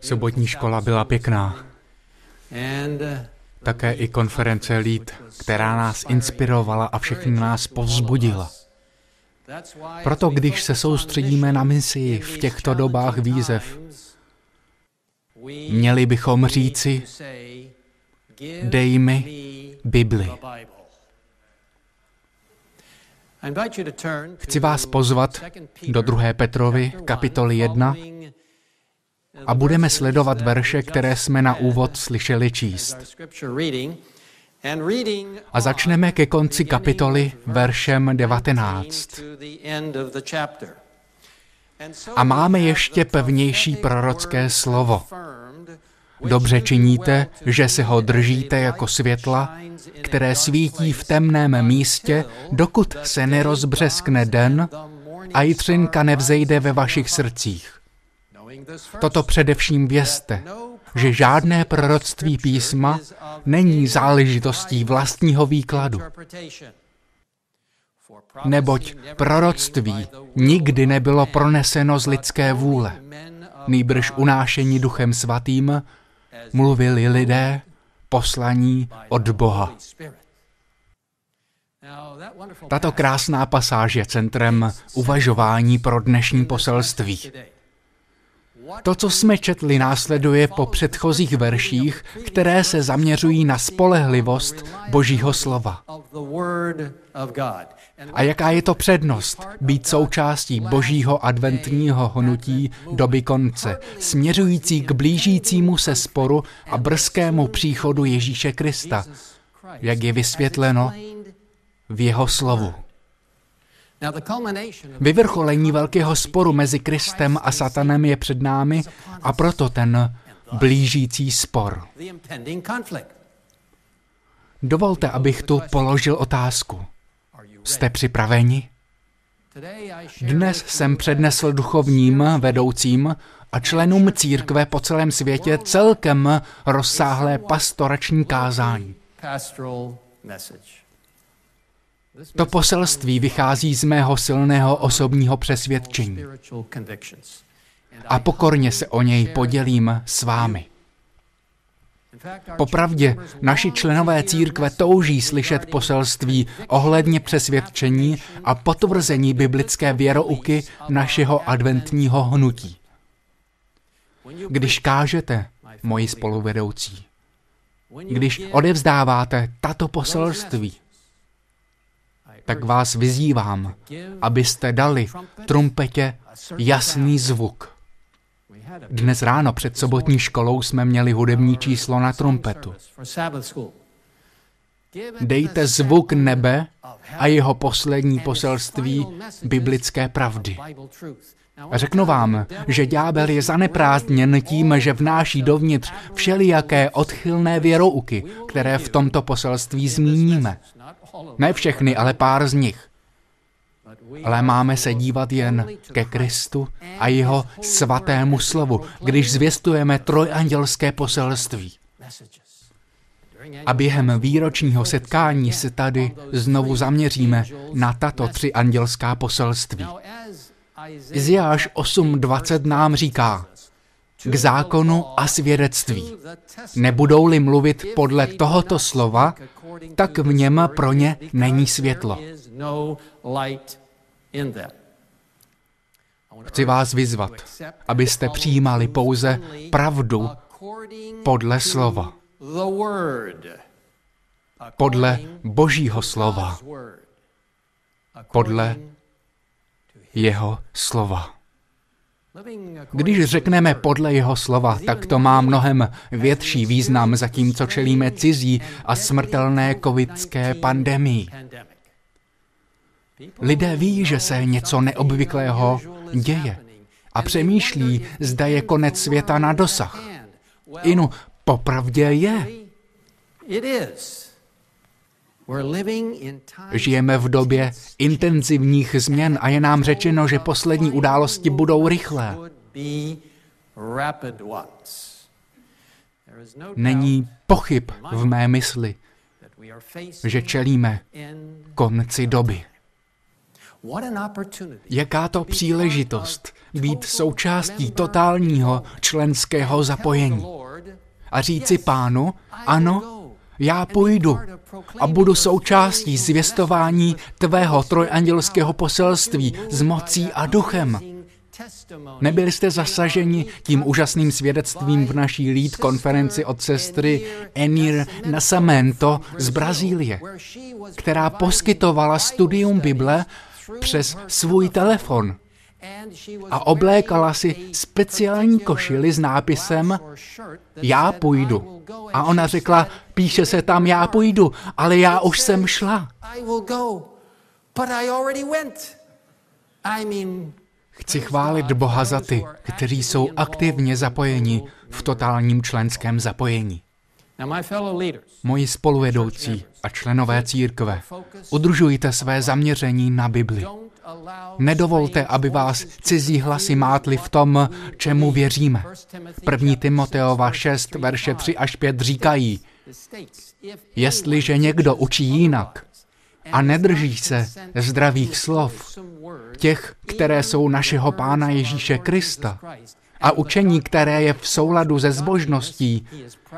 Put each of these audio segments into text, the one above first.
Sobotní škola byla pěkná. Také i konference Lid, která nás inspirovala a všechny nás povzbudila. Proto když se soustředíme na misi v těchto dobách výzev, měli bychom říci, dej mi Bibli. Chci vás pozvat do 2. Petrovy, kapitoly 1, a budeme sledovat verše, které jsme na úvod slyšeli číst. A začneme ke konci kapitoly veršem 19. A máme ještě pevnější prorocké slovo. Dobře činíte, že se ho držíte jako světla, které svítí v temném místě, dokud se nerozbřeskne den a jitřinka nevzejde ve vašich srdcích. Toto především vězte, že žádné proroctví písma není záležitostí vlastního výkladu. Neboť proroctví nikdy nebylo proneseno z lidské vůle, nýbrž unášení duchem svatým mluvili lidé poslaní od Boha. Tato krásná pasáž je centrem uvažování pro dnešní poselství. To, co jsme četli, následuje po předchozích verších, které se zaměřují na spolehlivost Božího slova. A jaká je to přednost být součástí Božího adventního hnutí doby konce, směřující k blížícímu se sporu a brzkému příchodu Ježíše Krista, jak je vysvětleno v jeho slovu. Vyvrcholení velkého sporu mezi Kristem a Satanem je před námi a proto ten blížící spor. Dovolte, abych tu položil otázku. Jste připraveni? Dnes jsem přednesl duchovním vedoucím a členům církve po celém světě celkem rozsáhlé pastorační kázání. To poselství vychází z mého silného osobního přesvědčení. A pokorně se o něj podělím s vámi. Popravdě, naši členové církve touží slyšet poselství ohledně přesvědčení a potvrzení biblické věrouky našeho adventního hnutí. Když kážete, moji spoluvedoucí, když odevzdáváte tato poselství, tak vás vyzývám, abyste dali trumpetě jasný zvuk. Dnes ráno před sobotní školou jsme měli hudební číslo na trumpetu. Dejte zvuk nebe a jeho poslední poselství biblické pravdy. Řeknu vám, že ďábel je zaneprázdněn tím, že vnáší dovnitř všelijaké odchylné věrouky, které v tomto poselství zmíníme. Ne všechny, ale pár z nich. Ale máme se dívat jen ke Kristu a jeho svatému slovu, když zvěstujeme trojandělské poselství. A během výročního setkání se tady znovu zaměříme na tato tři andělská poselství. Iziáš 8.20 nám říká, k zákonu a svědectví. Nebudou-li mluvit podle tohoto slova, tak v něm pro ně není světlo. Chci vás vyzvat, abyste přijímali pouze pravdu podle slova. Podle Božího slova. Podle jeho slova. Když řekneme podle jeho slova, tak to má mnohem větší význam, zatímco čelíme cizí a smrtelné covidské pandemii. Lidé ví, že se něco neobvyklého děje a přemýšlí, zda je konec světa na dosah. Inu, popravdě je. Žijeme v době intenzivních změn a je nám řečeno, že poslední události budou rychlé. Není pochyb v mé mysli, že čelíme konci doby. Jaká to příležitost být součástí totálního členského zapojení a říci pánu, ano, já půjdu a budu součástí zvěstování tvého trojandělského poselství s mocí a duchem. Nebyli jste zasaženi tím úžasným svědectvím v naší lead konferenci od sestry Enir Nasamento z Brazílie, která poskytovala studium Bible přes svůj telefon a oblékala si speciální košili s nápisem Já půjdu. A ona řekla, píše se tam Já půjdu, ale já už jsem šla. Chci chválit Boha za ty, kteří jsou aktivně zapojeni v totálním členském zapojení. Moji spoluvedoucí a členové církve, udržujte své zaměření na Bibli. Nedovolte, aby vás cizí hlasy mátly v tom, čemu věříme. 1. Timoteova 6, verše 3 až 5 říkají, jestliže někdo učí jinak a nedrží se zdravých slov, těch, které jsou našeho Pána Ježíše Krista, a učení, které je v souladu se zbožností,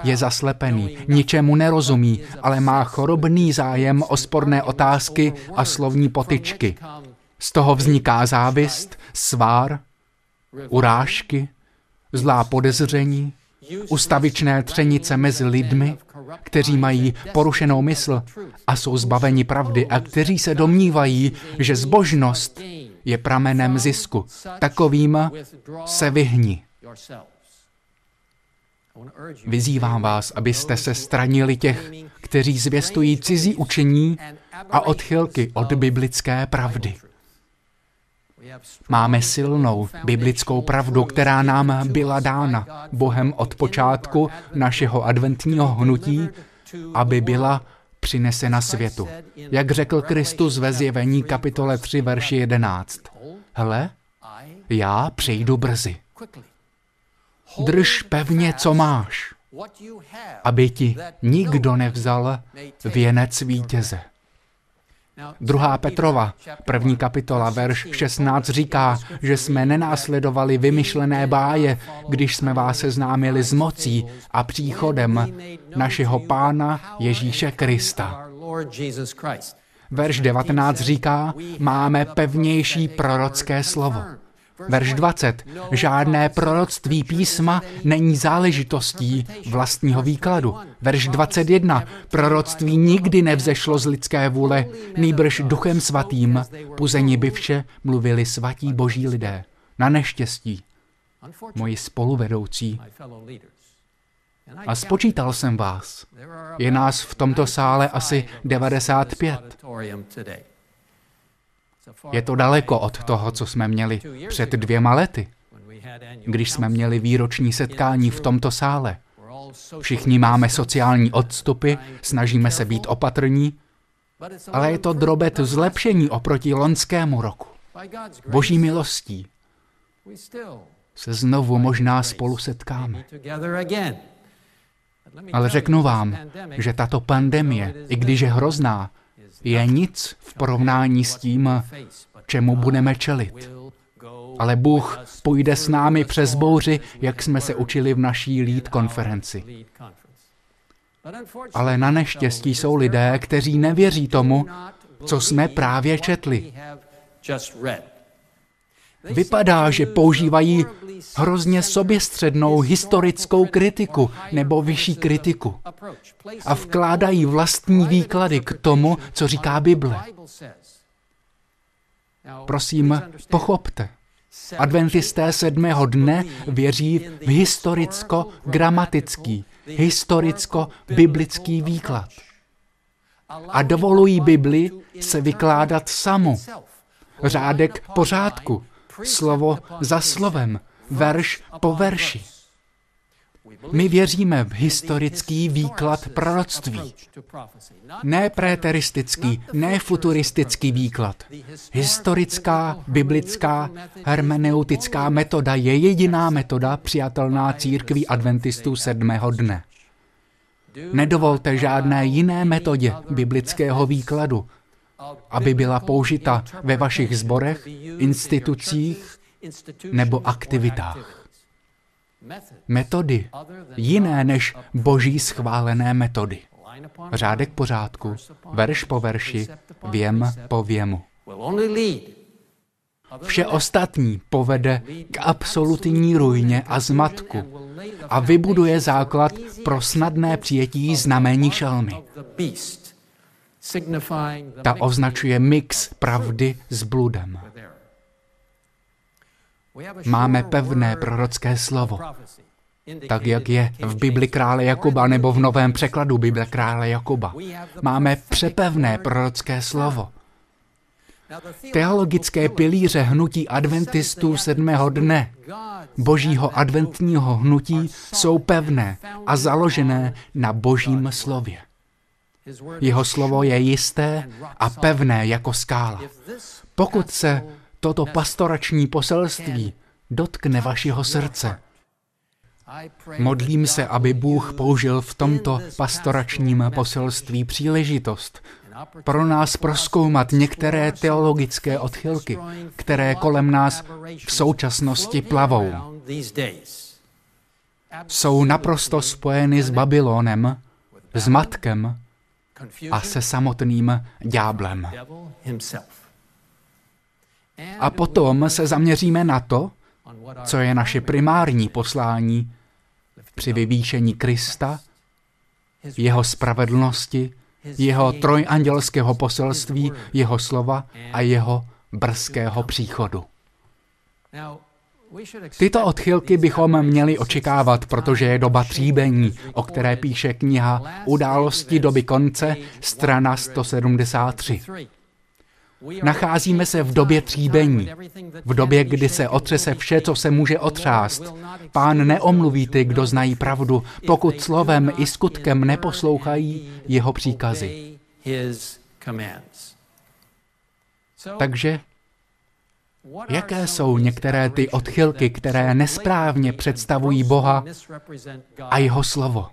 je zaslepený, ničemu nerozumí, ale má chorobný zájem o sporné otázky a slovní potyčky. Z toho vzniká závist, svár, urážky, zlá podezření, ustavičné třenice mezi lidmi, kteří mají porušenou mysl a jsou zbaveni pravdy a kteří se domnívají, že zbožnost je pramenem zisku. Takovým se vyhni. Vyzývám vás, abyste se stranili těch, kteří zvěstují cizí učení a odchylky od biblické pravdy. Máme silnou biblickou pravdu, která nám byla dána Bohem od počátku našeho adventního hnutí, aby byla přinesena světu. Jak řekl Kristus ve zjevení kapitole 3, verši 11. Hle, já přijdu brzy. Drž pevně, co máš, aby ti nikdo nevzal věnec vítěze. Druhá Petrova, první kapitola, verš 16 říká, že jsme nenásledovali vymyšlené báje, když jsme vás seznámili s mocí a příchodem našeho Pána Ježíše Krista. Verš 19 říká, máme pevnější prorocké slovo. Verš 20. Žádné proroctví písma není záležitostí vlastního výkladu. Verš 21. Proroctví nikdy nevzešlo z lidské vůle, nýbrž duchem svatým, puzeni by vše mluvili svatí boží lidé. Na neštěstí. Moji spoluvedoucí. A spočítal jsem vás. Je nás v tomto sále asi 95. Je to daleko od toho, co jsme měli před dvěma lety, když jsme měli výroční setkání v tomto sále. Všichni máme sociální odstupy, snažíme se být opatrní, ale je to drobet zlepšení oproti loňskému roku. Boží milostí se znovu možná spolu setkáme. Ale řeknu vám, že tato pandemie, i když je hrozná, je nic v porovnání s tím, čemu budeme čelit. Ale Bůh půjde s námi přes bouři, jak jsme se učili v naší lead konferenci. Ale na neštěstí jsou lidé, kteří nevěří tomu, co jsme právě četli. Vypadá, že používají hrozně soběstřednou historickou kritiku nebo vyšší kritiku a vkládají vlastní výklady k tomu, co říká Bible. Prosím, pochopte. Adventisté sedmého dne věří v historicko-gramatický, historicko-biblický výklad. A dovolují Bibli se vykládat samu. Řádek pořádku, slovo za slovem, verš po verši. My věříme v historický výklad proroctví. Ne préteristický, ne futuristický výklad. Historická, biblická, hermeneutická metoda je jediná metoda přijatelná církví adventistů sedmého dne. Nedovolte žádné jiné metodě biblického výkladu, aby byla použita ve vašich zborech, institucích nebo aktivitách. Metody jiné než boží schválené metody. Řádek pořádku, verš po verši, věm po věmu. Vše ostatní povede k absolutní ruině a zmatku a vybuduje základ pro snadné přijetí znamení šelmy. Ta označuje mix pravdy s bludem. Máme pevné prorocké slovo, tak jak je v Bibli krále Jakuba nebo v novém překladu Bible krále Jakuba. Máme přepevné prorocké slovo. Teologické pilíře hnutí adventistů sedmého dne, božího adventního hnutí, jsou pevné a založené na božím slově. Jeho slovo je jisté a pevné jako skála. Pokud se toto pastorační poselství dotkne vašeho srdce, Modlím se, aby Bůh použil v tomto pastoračním poselství příležitost pro nás proskoumat některé teologické odchylky, které kolem nás v současnosti plavou. Jsou naprosto spojeny s Babylonem, s matkem a se samotným ďáblem. A potom se zaměříme na to, co je naše primární poslání při vyvýšení Krista, jeho spravedlnosti, jeho trojandělského poselství, jeho slova a jeho brzkého příchodu. Tyto odchylky bychom měli očekávat, protože je doba tříbení, o které píše kniha Události doby konce, strana 173. Nacházíme se v době tříbení, v době, kdy se otřese vše, co se může otřást. Pán neomluví ty, kdo znají pravdu, pokud slovem i skutkem neposlouchají jeho příkazy. Takže Jaké jsou některé ty odchylky, které nesprávně představují Boha a jeho slovo?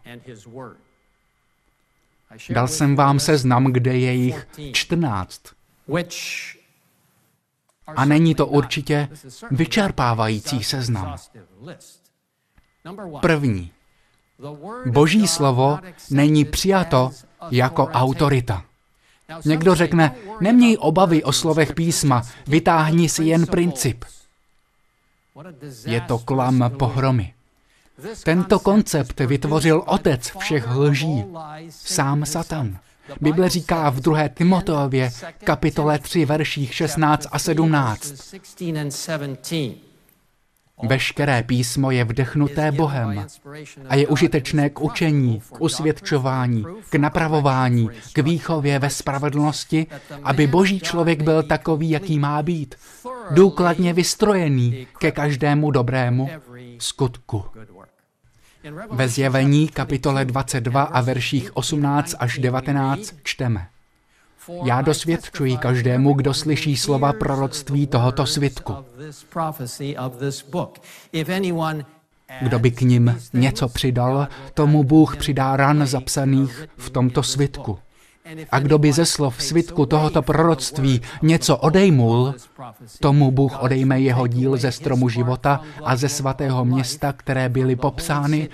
Dal jsem vám seznam, kde je jich 14. A není to určitě vyčerpávající seznam. První. Boží slovo není přijato jako autorita. Někdo řekne, neměj obavy o slovech písma, vytáhni si jen princip. Je to klam pohromy. Tento koncept vytvořil otec všech lží, sám Satan. Bible říká v 2. Timoteově, kapitole 3, verších 16 a 17. Veškeré písmo je vdechnuté Bohem a je užitečné k učení, k usvědčování, k napravování, k výchově ve spravedlnosti, aby boží člověk byl takový, jaký má být, důkladně vystrojený ke každému dobrému skutku. Ve zjevení kapitole 22 a verších 18 až 19 čteme. Já dosvědčuji každému, kdo slyší slova proroctví tohoto svitku. Kdo by k ním něco přidal, tomu Bůh přidá ran zapsaných v tomto svitku. A kdo by ze slov svitku tohoto proroctví něco odejmul, tomu Bůh odejme jeho díl ze stromu života a ze svatého města, které byly popsány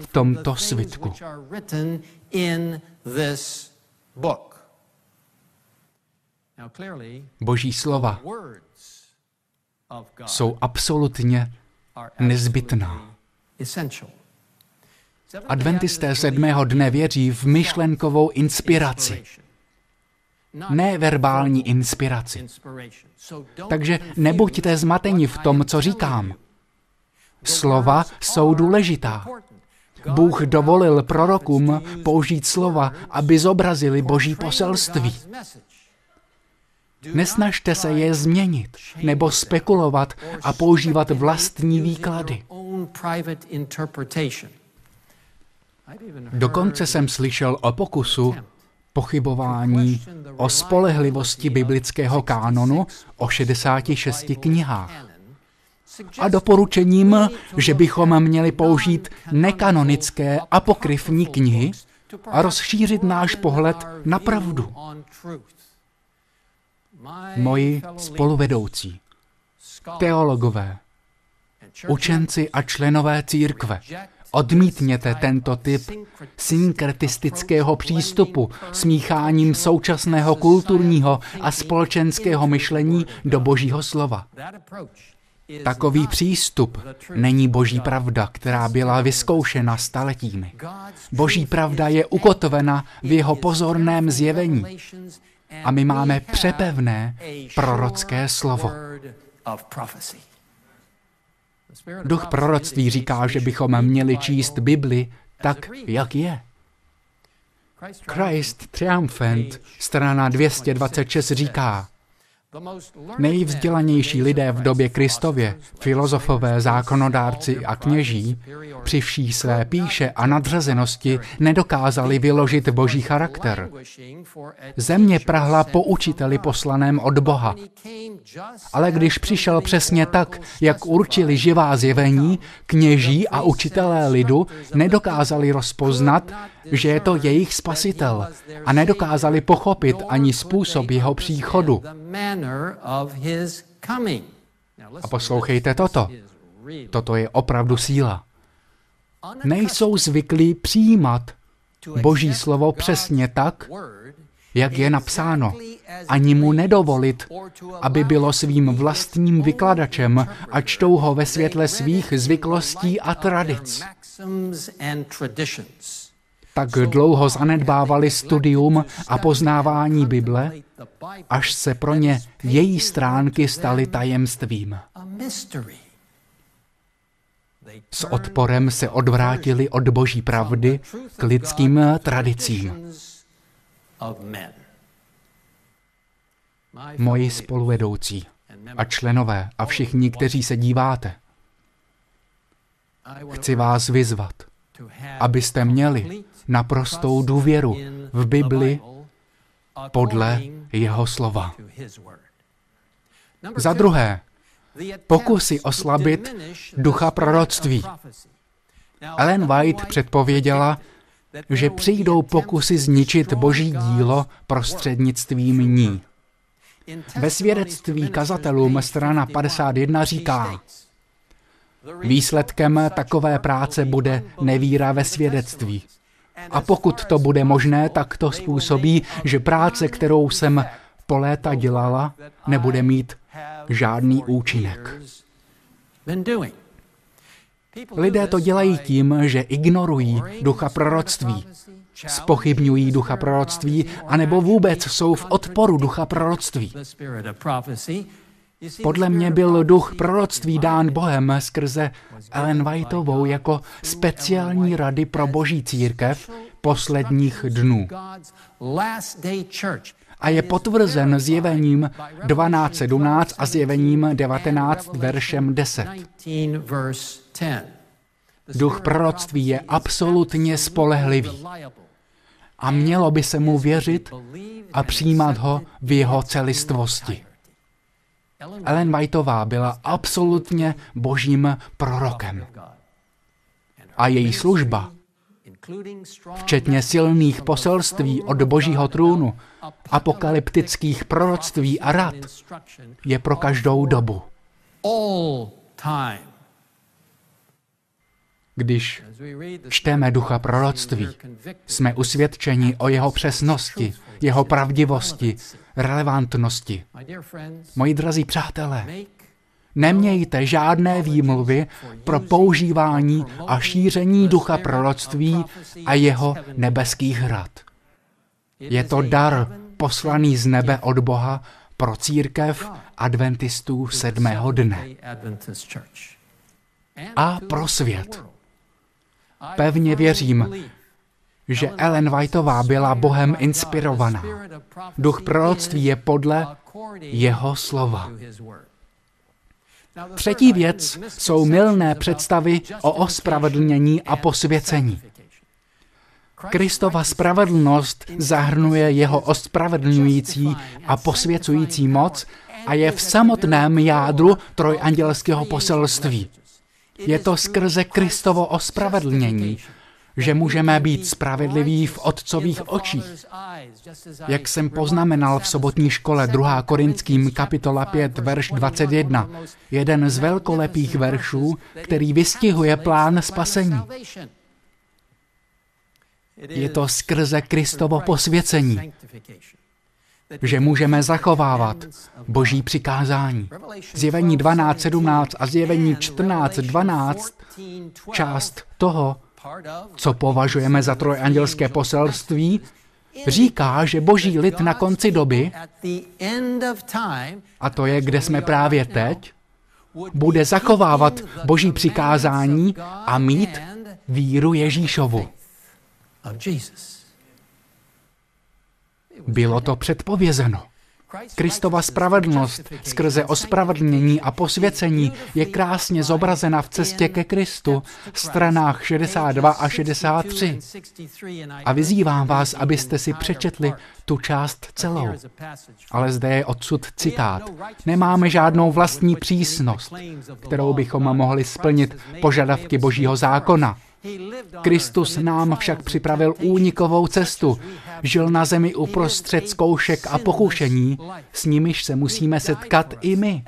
v tomto svitku. Boží slova jsou absolutně nezbytná. Adventisté sedmého dne věří v myšlenkovou inspiraci, ne verbální inspiraci. Takže nebuďte zmateni v tom, co říkám. Slova jsou důležitá. Bůh dovolil prorokům použít slova, aby zobrazili boží poselství. Nesnažte se je změnit nebo spekulovat a používat vlastní výklady. Dokonce jsem slyšel o pokusu pochybování o spolehlivosti biblického kánonu o 66 knihách a doporučením, že bychom měli použít nekanonické apokryfní knihy a rozšířit náš pohled na pravdu. Moji spoluvedoucí, teologové, učenci a členové církve, Odmítněte tento typ synkretistického přístupu smícháním současného kulturního a společenského myšlení do božího slova. Takový přístup není boží pravda, která byla vyzkoušena staletími. Boží pravda je ukotvena v jeho pozorném zjevení a my máme přepevné prorocké slovo. Duch proroctví říká, že bychom měli číst Bibli tak, jak je. Christ Triumphant, strana 226 říká, Nejvzdělanější lidé v době Kristově, filozofové, zákonodárci a kněží, při vší své píše a nadřazenosti nedokázali vyložit boží charakter. Země prahla po učiteli poslaném od Boha. Ale když přišel přesně tak, jak určili živá zjevení, kněží a učitelé lidu nedokázali rozpoznat, že je to jejich spasitel a nedokázali pochopit ani způsob jeho příchodu. A poslouchejte toto. Toto je opravdu síla. Nejsou zvyklí přijímat Boží slovo přesně tak, jak je napsáno, ani mu nedovolit, aby bylo svým vlastním vykladačem a čtou ho ve světle svých zvyklostí a tradic tak dlouho zanedbávali studium a poznávání Bible, až se pro ně její stránky staly tajemstvím. S odporem se odvrátili od boží pravdy k lidským tradicím. Moji spoluvedoucí a členové a všichni, kteří se díváte, chci vás vyzvat, abyste měli naprostou důvěru v Bibli podle jeho slova. Za druhé, pokusy oslabit ducha proroctví. Ellen White předpověděla, že přijdou pokusy zničit boží dílo prostřednictvím ní. Ve svědectví kazatelům strana 51 říká, výsledkem takové práce bude nevíra ve svědectví. A pokud to bude možné, tak to způsobí, že práce, kterou jsem po léta dělala, nebude mít žádný účinek. Lidé to dělají tím, že ignorují ducha proroctví, spochybňují ducha proroctví, anebo vůbec jsou v odporu ducha proroctví. Podle mě byl duch proroctví dán Bohem skrze Ellen Whiteovou jako speciální rady pro boží církev posledních dnů. A je potvrzen zjevením 12.17 a zjevením 19 veršem 10. Duch proroctví je absolutně spolehlivý a mělo by se mu věřit a přijímat ho v jeho celistvosti. Ellen Whiteová byla absolutně božím prorokem. A její služba, včetně silných poselství od božího trůnu, apokalyptických proroctví a rad, je pro každou dobu. Když čteme ducha proroctví, jsme usvědčeni o jeho přesnosti, jeho pravdivosti, relevantnosti. Moji drazí přátelé, nemějte žádné výmluvy pro používání a šíření ducha proroctví a jeho nebeských hrad. Je to dar poslaný z nebe od Boha pro církev adventistů sedmého dne a pro svět. Pevně věřím, že Ellen Whiteová byla Bohem inspirovaná. Duch proroctví je podle jeho slova. Třetí věc jsou milné představy o ospravedlnění a posvěcení. Kristova spravedlnost zahrnuje jeho ospravedlňující a posvěcující moc a je v samotném jádru trojandělského poselství. Je to skrze Kristovo ospravedlnění, že můžeme být spravedliví v otcových očích. Jak jsem poznamenal v sobotní škole 2. Korinským kapitola 5, verš 21, jeden z velkolepých veršů, který vystihuje plán spasení. Je to skrze Kristovo posvěcení, že můžeme zachovávat boží přikázání. Zjevení 12.17 a zjevení 14.12, část toho, co považujeme za trojandělské poselství, říká, že boží lid na konci doby, a to je, kde jsme právě teď, bude zachovávat boží přikázání a mít víru Ježíšovu. Bylo to předpovězeno. Kristova spravedlnost skrze ospravedlnění a posvěcení je krásně zobrazena v cestě ke Kristu, stranách 62 a 63. A vyzývám vás, abyste si přečetli tu část celou. Ale zde je odsud citát. Nemáme žádnou vlastní přísnost, kterou bychom mohli splnit požadavky Božího zákona. Kristus nám však připravil únikovou cestu. Žil na zemi uprostřed zkoušek a pokušení, s nimiž se musíme setkat i my.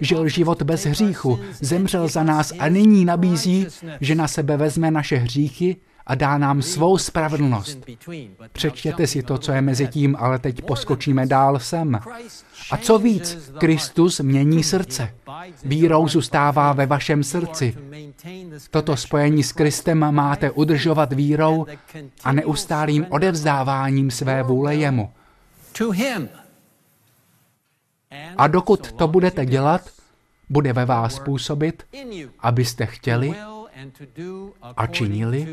Žil život bez hříchu, zemřel za nás a nyní nabízí, že na sebe vezme naše hříchy a dá nám svou spravedlnost. Přečtěte si to, co je mezi tím, ale teď poskočíme dál sem. A co víc, Kristus mění srdce. Vírou zůstává ve vašem srdci. Toto spojení s Kristem máte udržovat vírou a neustálým odevzdáváním své vůle jemu. A dokud to budete dělat, bude ve vás působit, abyste chtěli a činili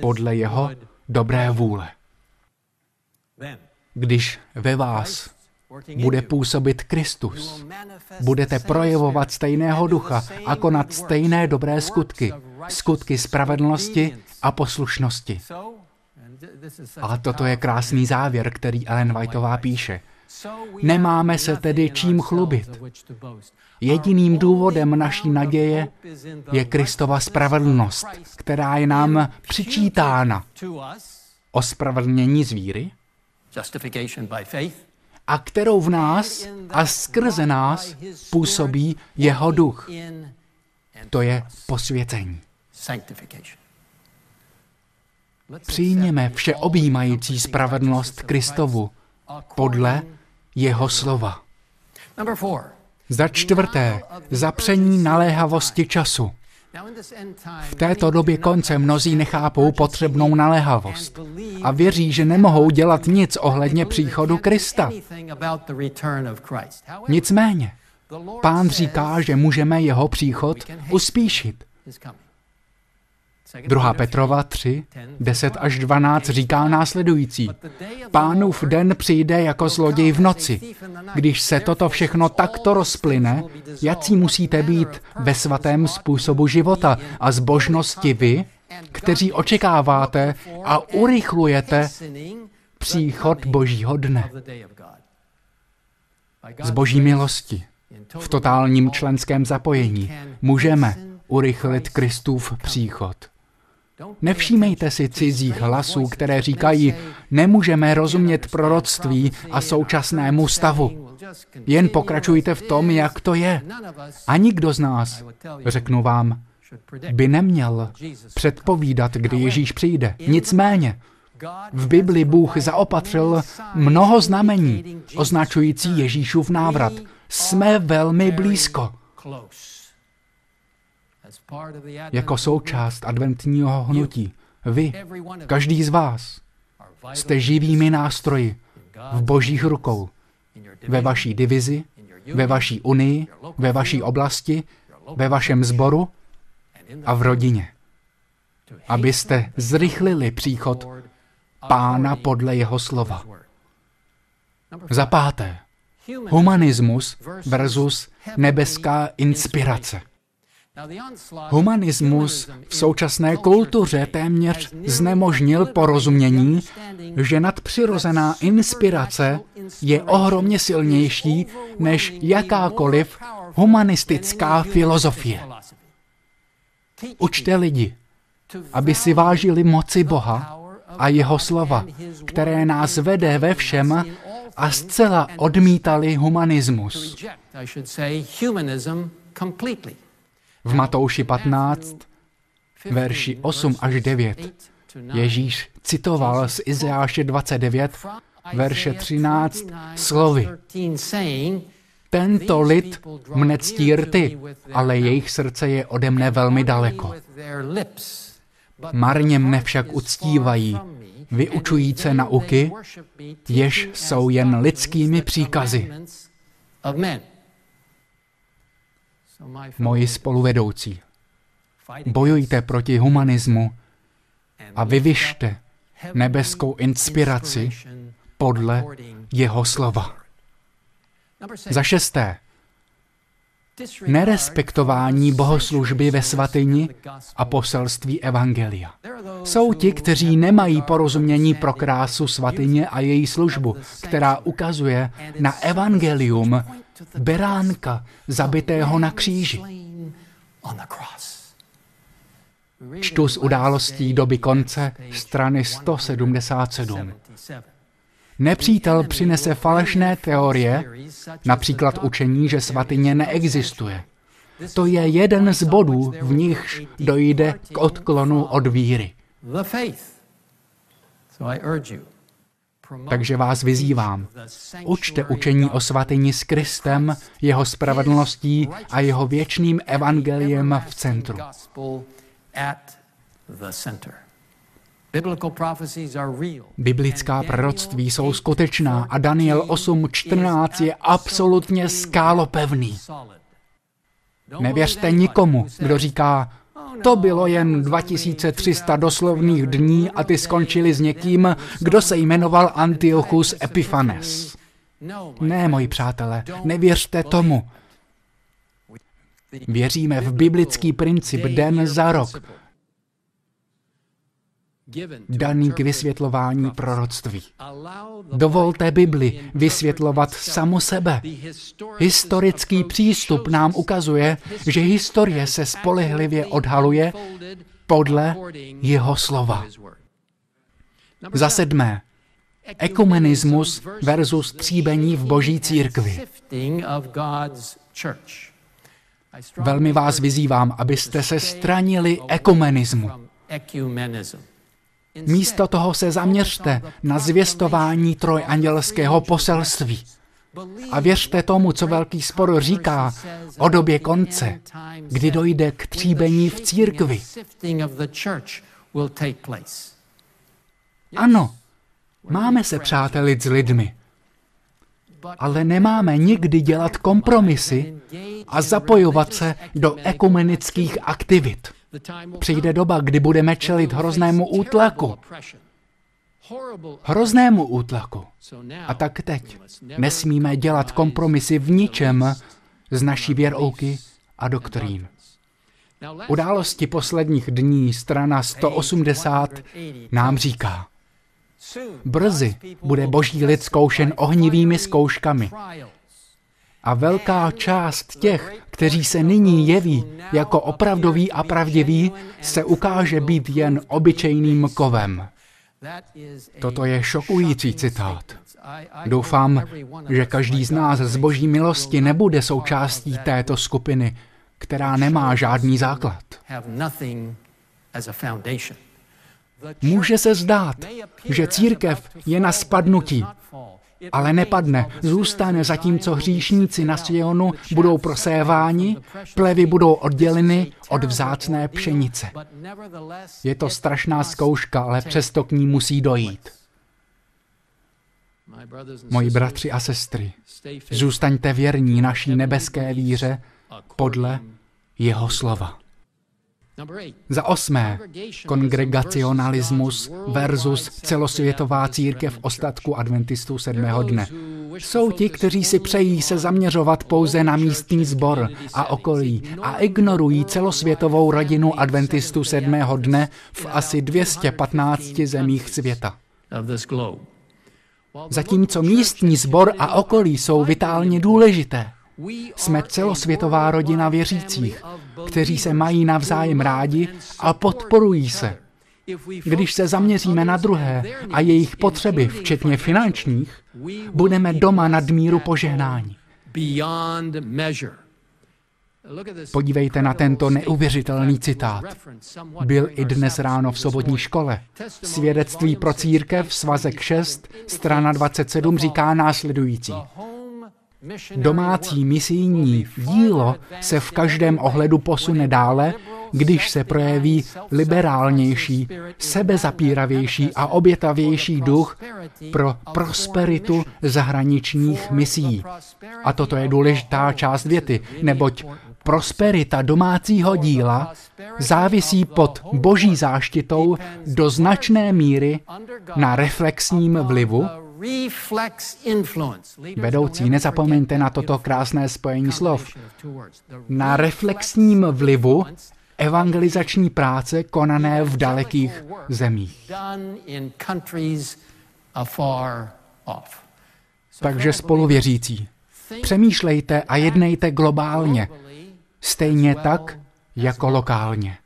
podle jeho dobré vůle. Když ve vás bude působit Kristus, budete projevovat stejného ducha a konat stejné dobré skutky, skutky spravedlnosti a poslušnosti. A toto je krásný závěr, který Ellen Whiteová píše. Nemáme se tedy čím chlubit. Jediným důvodem naší naděje je Kristova spravedlnost, která je nám přičítána. Ospravedlnění z víry a kterou v nás a skrze nás působí jeho duch. To je posvěcení. Přijměme všeobjímající spravedlnost Kristovu podle jeho slova. Za čtvrté, zapření naléhavosti času. V této době konce mnozí nechápou potřebnou naléhavost a věří, že nemohou dělat nic ohledně příchodu Krista. Nicméně, pán říká, že můžeme jeho příchod uspíšit. 2. Petrova 3, 10 až 12 říká následující. Pánův den přijde jako zloděj v noci. Když se toto všechno takto rozplyne, jací musíte být ve svatém způsobu života a zbožnosti vy, kteří očekáváte a urychlujete příchod Božího dne. Z Boží milosti, v totálním členském zapojení, můžeme urychlit Kristův příchod. Nevšímejte si cizích hlasů, které říkají, nemůžeme rozumět proroctví a současnému stavu. Jen pokračujte v tom, jak to je. A nikdo z nás, řeknu vám, by neměl předpovídat, kdy Ježíš přijde. Nicméně, v Bibli Bůh zaopatřil mnoho znamení, označující Ježíšův návrat. Jsme velmi blízko. Jako součást adventního hnutí. Vy, každý z vás, jste živými nástroji v božích rukou. Ve vaší divizi, ve vaší unii, ve vaší oblasti, ve vašem sboru a v rodině. Abyste zrychlili příchod pána podle jeho slova. Za páté, humanismus versus nebeská inspirace. Humanismus v současné kultuře téměř znemožnil porozumění, že nadpřirozená inspirace je ohromně silnější než jakákoliv humanistická filozofie. Učte lidi, aby si vážili moci Boha a jeho slova, které nás vede ve všem a zcela odmítali humanismus. V Matouši 15, verši 8 až 9, Ježíš citoval z Izeáše 29, verše 13, slovy. Tento lid mne ctí rty, ale jejich srdce je ode mne velmi daleko. Marně mne však uctívají, vyučujíce nauky, jež jsou jen lidskými příkazy. Moji spoluvedoucí, bojujte proti humanismu a vyvyšte nebeskou inspiraci podle jeho slova. Za šesté, nerespektování bohoslužby ve svatyni a poselství Evangelia. Jsou ti, kteří nemají porozumění pro krásu svatyně a její službu, která ukazuje na Evangelium beránka zabitého na kříži. Čtu z událostí doby konce strany 177. Nepřítel přinese falešné teorie, například učení, že svatyně neexistuje. To je jeden z bodů, v nichž dojde k odklonu od víry. Takže vás vyzývám, učte učení o svatyni s Kristem, jeho spravedlností a jeho věčným evangeliem v centru. Biblická proroctví jsou skutečná a Daniel 8.14 je absolutně skálopevný. Nevěřte nikomu, kdo říká, to bylo jen 2300 doslovných dní a ty skončili s někým, kdo se jmenoval Antiochus Epiphanes. Ne, moji přátelé, nevěřte tomu. Věříme v biblický princip den za rok, daný k vysvětlování proroctví. Dovolte Bibli vysvětlovat samu sebe. Historický přístup nám ukazuje, že historie se spolehlivě odhaluje podle jeho slova. Za sedmé, ekumenismus versus tříbení v boží církvi. Velmi vás vyzývám, abyste se stranili ekumenismu. Místo toho se zaměřte na zvěstování trojandělského poselství. A věřte tomu, co velký spor říká o době konce, kdy dojde k tříbení v církvi. Ano, máme se přátelit s lidmi, ale nemáme nikdy dělat kompromisy a zapojovat se do ekumenických aktivit. Přijde doba, kdy budeme čelit hroznému útlaku. Hroznému útlaku. A tak teď nesmíme dělat kompromisy v ničem z naší věrouky a doktrín. Události posledních dní, strana 180, nám říká, brzy bude boží lid zkoušen ohnivými zkouškami, a velká část těch, kteří se nyní jeví jako opravdoví a pravdiví, se ukáže být jen obyčejným kovem. Toto je šokující citát. Doufám, že každý z nás z boží milosti nebude součástí této skupiny, která nemá žádný základ. Může se zdát, že církev je na spadnutí, ale nepadne, zůstane zatímco hříšníci na Sionu budou proséváni, plevy budou odděleny od vzácné pšenice. Je to strašná zkouška, ale přesto k ní musí dojít. Moji bratři a sestry, zůstaňte věrní naší nebeské víře podle jeho slova. Za osmé, kongregacionalismus versus celosvětová církev ostatku adventistů sedmého dne. Jsou ti, kteří si přejí se zaměřovat pouze na místní sbor a okolí a ignorují celosvětovou rodinu adventistů sedmého dne v asi 215 zemích světa. Zatímco místní sbor a okolí jsou vitálně důležité, jsme celosvětová rodina věřících kteří se mají navzájem rádi a podporují se. Když se zaměříme na druhé a jejich potřeby, včetně finančních, budeme doma nadmíru požehnání. Podívejte na tento neuvěřitelný citát. Byl i dnes ráno v sobotní škole. Svědectví pro církev, svazek 6, strana 27 říká následující. Domácí misijní dílo se v každém ohledu posune dále, když se projeví liberálnější, sebezapíravější a obětavější duch pro prosperitu zahraničních misí. A toto je důležitá část věty, neboť prosperita domácího díla závisí pod boží záštitou do značné míry na reflexním vlivu Vedoucí, nezapomeňte na toto krásné spojení slov. Na reflexním vlivu evangelizační práce konané v dalekých zemích. Takže spoluvěřící, přemýšlejte a jednejte globálně, stejně tak jako lokálně.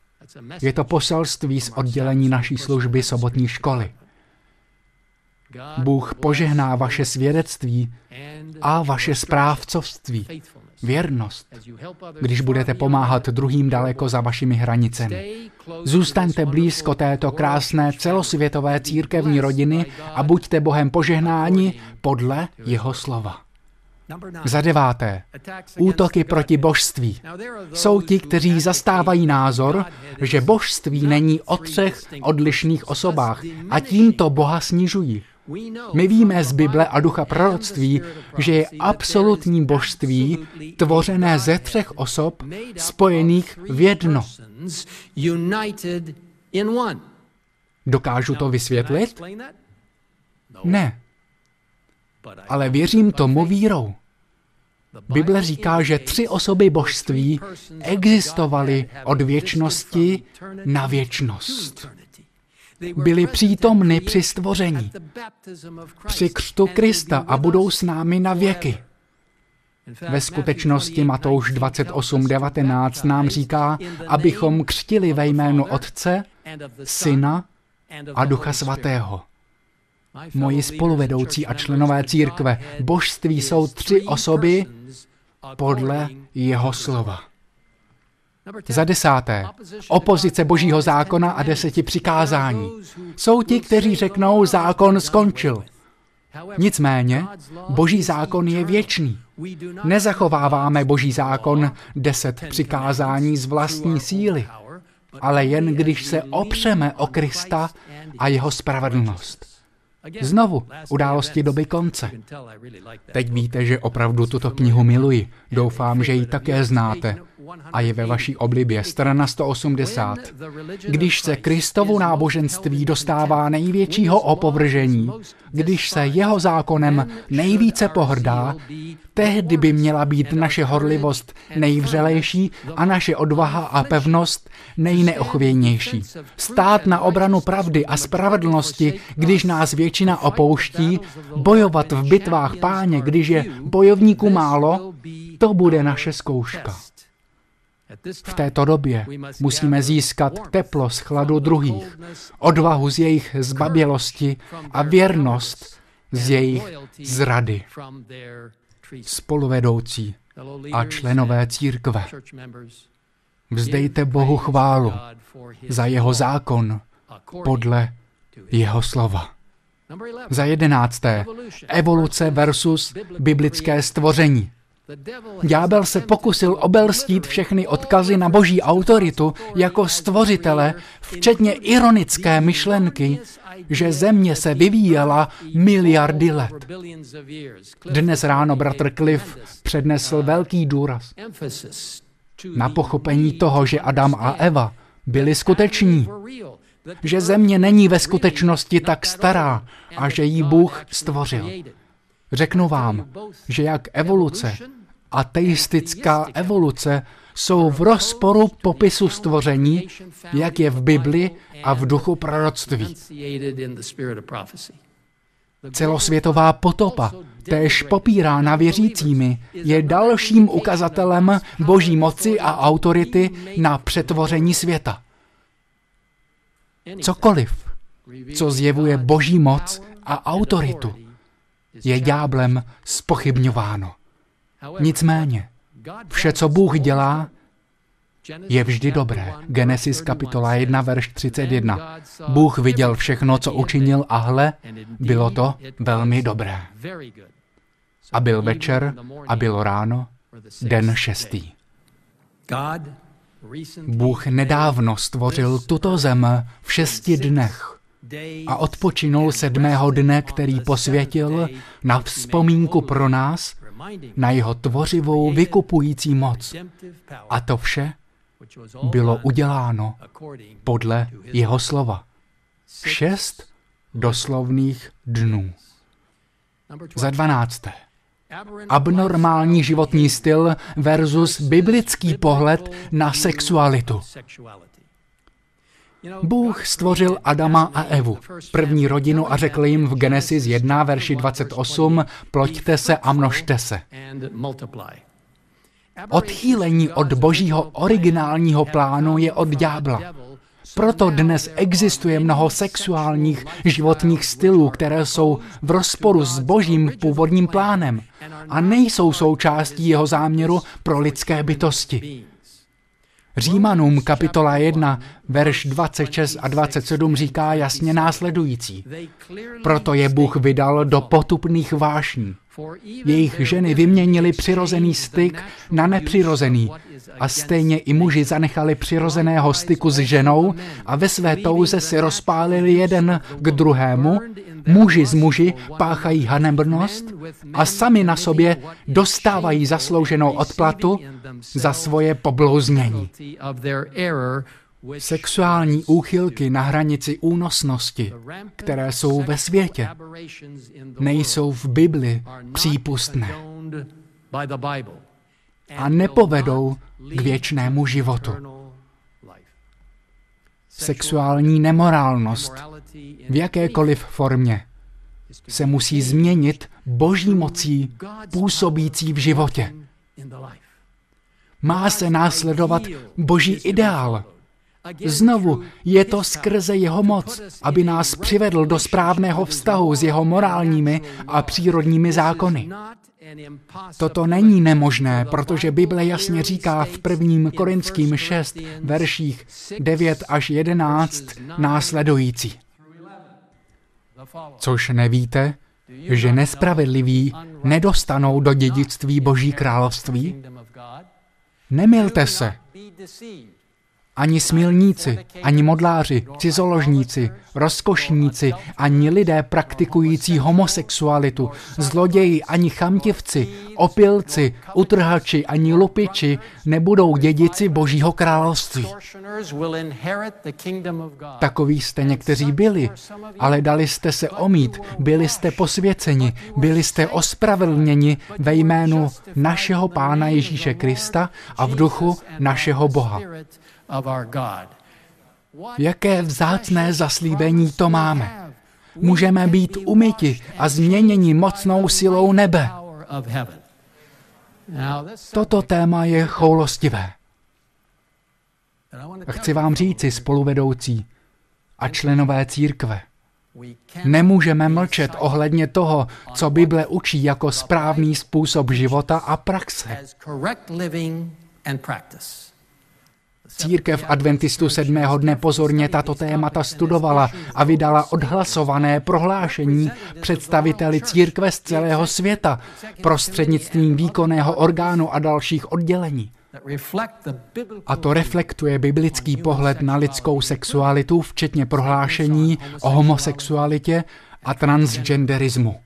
Je to poselství z oddělení naší služby sobotní školy. Bůh požehná vaše svědectví a vaše správcovství, věrnost, když budete pomáhat druhým daleko za vašimi hranicemi. Zůstaňte blízko této krásné celosvětové církevní rodiny a buďte Bohem požehnáni podle jeho slova. Za deváté, útoky proti božství. Jsou ti, kteří zastávají názor, že božství není o třech odlišných osobách a tímto Boha snižují. My víme z Bible a ducha proroctví, že je absolutní božství tvořené ze třech osob spojených v jedno. Dokážu to vysvětlit? Ne. Ale věřím tomu vírou. Bible říká, že tři osoby božství existovaly od věčnosti na věčnost byli přítomny při stvoření, při křtu Krista a budou s námi na věky. Ve skutečnosti Matouš 28.19 nám říká, abychom křtili ve jménu Otce, Syna a Ducha Svatého. Moji spoluvedoucí a členové církve, božství jsou tři osoby podle jeho slova. Za desáté, opozice božího zákona a deseti přikázání. Jsou ti, kteří řeknou, zákon skončil. Nicméně, boží zákon je věčný. Nezachováváme boží zákon deset přikázání z vlastní síly, ale jen když se opřeme o Krista a jeho spravedlnost. Znovu, události doby konce. Teď víte, že opravdu tuto knihu miluji. Doufám, že ji také znáte a je ve vaší oblibě. Strana 180. Když se Kristovu náboženství dostává největšího opovržení, když se jeho zákonem nejvíce pohrdá, tehdy by měla být naše horlivost nejvřelejší a naše odvaha a pevnost nejneochvějnější. Stát na obranu pravdy a spravedlnosti, když nás většina opouští, bojovat v bitvách páně, když je bojovníků málo, to bude naše zkouška. V této době musíme získat teplo z chladu druhých, odvahu z jejich zbabělosti a věrnost z jejich zrady. Spoluvedoucí a členové církve. Vzdejte Bohu chválu za jeho zákon podle jeho slova. Za jedenácté, evoluce versus biblické stvoření. Ďábel se pokusil obelstít všechny odkazy na boží autoritu jako stvořitele, včetně ironické myšlenky, že země se vyvíjela miliardy let. Dnes ráno bratr Cliff přednesl velký důraz na pochopení toho, že Adam a Eva byli skuteční, že země není ve skutečnosti tak stará a že ji Bůh stvořil. Řeknu vám, že jak evoluce, ateistická evoluce jsou v rozporu popisu stvoření, jak je v Bibli a v duchu proroctví. Celosvětová potopa, též popírána věřícími, je dalším ukazatelem boží moci a autority na přetvoření světa. Cokoliv, co zjevuje boží moc a autoritu, je ďáblem spochybňováno. Nicméně, vše, co Bůh dělá, je vždy dobré. Genesis kapitola 1, verš 31. Bůh viděl všechno, co učinil a hle, bylo to velmi dobré. A byl večer a bylo ráno, den šestý. Bůh nedávno stvořil tuto zem v šesti dnech a odpočinul sedmého dne, který posvětil na vzpomínku pro nás, na jeho tvořivou vykupující moc. A to vše bylo uděláno podle jeho slova. Šest doslovných dnů. Za dvanácté. Abnormální životní styl versus biblický pohled na sexualitu. Bůh stvořil Adama a Evu, první rodinu a řekl jim v Genesis 1, verši 28, ploďte se a množte se. Odchýlení od božího originálního plánu je od ďábla. Proto dnes existuje mnoho sexuálních životních stylů, které jsou v rozporu s božím původním plánem a nejsou součástí jeho záměru pro lidské bytosti. Římanům kapitola 1, verš 26 a 27 říká jasně následující. Proto je Bůh vydal do potupných vášní. Jejich ženy vyměnili přirozený styk na nepřirozený a stejně i muži zanechali přirozeného styku s ženou a ve své touze si rozpálili jeden k druhému, muži z muži páchají hanebnost a sami na sobě dostávají zaslouženou odplatu za svoje poblouznění. Sexuální úchylky na hranici únosnosti, které jsou ve světě, nejsou v Bibli přípustné a nepovedou k věčnému životu. Sexuální nemorálnost v jakékoliv formě se musí změnit boží mocí působící v životě. Má se následovat boží ideál, Znovu je to skrze jeho moc, aby nás přivedl do správného vztahu s jeho morálními a přírodními zákony. Toto není nemožné, protože Bible jasně říká v prvním Korinským 6, verších 9 až 11 následující. Což nevíte, že nespravedliví nedostanou do dědictví Boží království? Nemilte se. Ani smilníci, ani modláři, cizoložníci, rozkošníci, ani lidé praktikující homosexualitu, zloději, ani chamtivci, opilci, utrhači, ani lupiči nebudou dědici Božího království. Takoví jste někteří byli, ale dali jste se omít, byli jste posvěceni, byli jste ospravedlněni ve jménu našeho Pána Ježíše Krista a v duchu našeho Boha. Jaké vzácné zaslíbení to máme. Můžeme být umyti a změněni mocnou silou nebe. Toto téma je choulostivé. Chci vám říci, spoluvedoucí a členové církve, Nemůžeme mlčet ohledně toho, co Bible učí jako správný způsob života a praxe. Církev adventistů sedmého dne pozorně tato témata studovala a vydala odhlasované prohlášení představiteli církve z celého světa prostřednictvím výkonného orgánu a dalších oddělení. A to reflektuje biblický pohled na lidskou sexualitu, včetně prohlášení o homosexualitě a transgenderismu.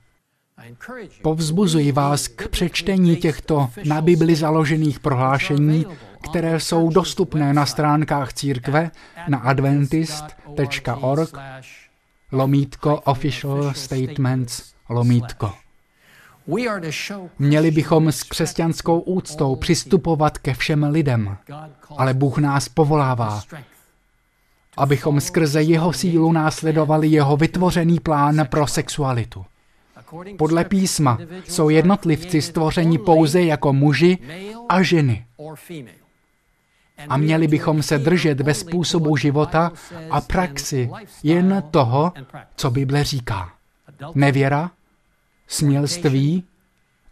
Povzbuzuji vás k přečtení těchto na Bibli založených prohlášení, které jsou dostupné na stránkách církve na adventist.org lomítko official statements lomítko. Měli bychom s křesťanskou úctou přistupovat ke všem lidem, ale Bůh nás povolává, abychom skrze jeho sílu následovali jeho vytvořený plán pro sexualitu. Podle písma jsou jednotlivci stvořeni pouze jako muži a ženy. A měli bychom se držet ve způsobu života a praxi jen toho, co Bible říká. Nevěra, smělství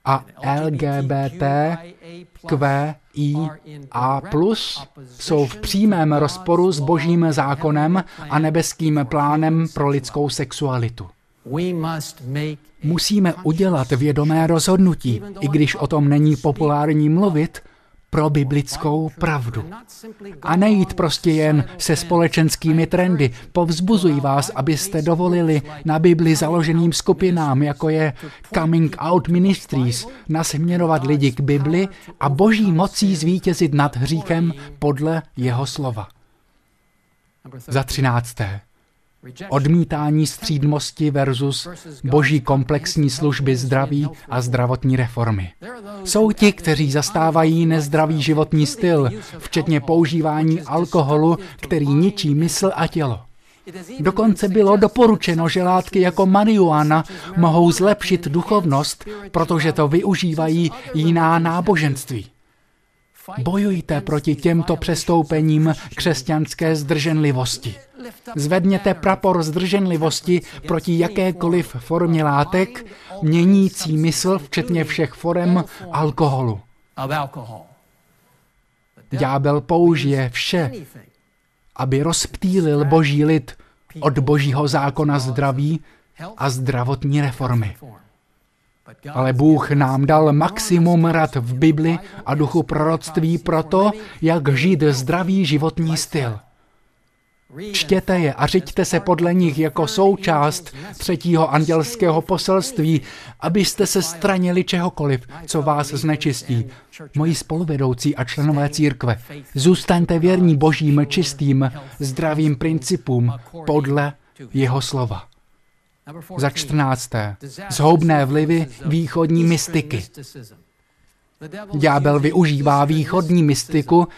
a LGBT, Q, I a plus jsou v přímém rozporu s božím zákonem a nebeským plánem pro lidskou sexualitu. Musíme udělat vědomé rozhodnutí, i když o tom není populární mluvit, pro biblickou pravdu. A nejít prostě jen se společenskými trendy. Povzbuzují vás, abyste dovolili na Bibli založeným skupinám, jako je Coming Out Ministries, nasměrovat lidi k Bibli a boží mocí zvítězit nad hříchem podle jeho slova. Za třinácté. Odmítání střídmosti versus boží komplexní služby zdraví a zdravotní reformy. Jsou ti, kteří zastávají nezdravý životní styl, včetně používání alkoholu, který ničí mysl a tělo. Dokonce bylo doporučeno, že látky jako marihuana mohou zlepšit duchovnost, protože to využívají jiná náboženství. Bojujte proti těmto přestoupením křesťanské zdrženlivosti. Zvedněte prapor zdrženlivosti proti jakékoliv formě látek, měnící mysl, včetně všech forem alkoholu. Ďábel použije vše, aby rozptýlil boží lid od božího zákona zdraví a zdravotní reformy. Ale Bůh nám dal maximum rad v Bibli a duchu proroctví pro to, jak žít zdravý životní styl. Čtěte je a řiďte se podle nich jako součást třetího andělského poselství, abyste se stranili čehokoliv, co vás znečistí. Moji spoluvedoucí a členové církve, zůstaňte věrní božím čistým, zdravým principům podle jeho slova. Za čtrnácté. Zhoubné vlivy východní mystiky. Ďábel využívá východní mystiku,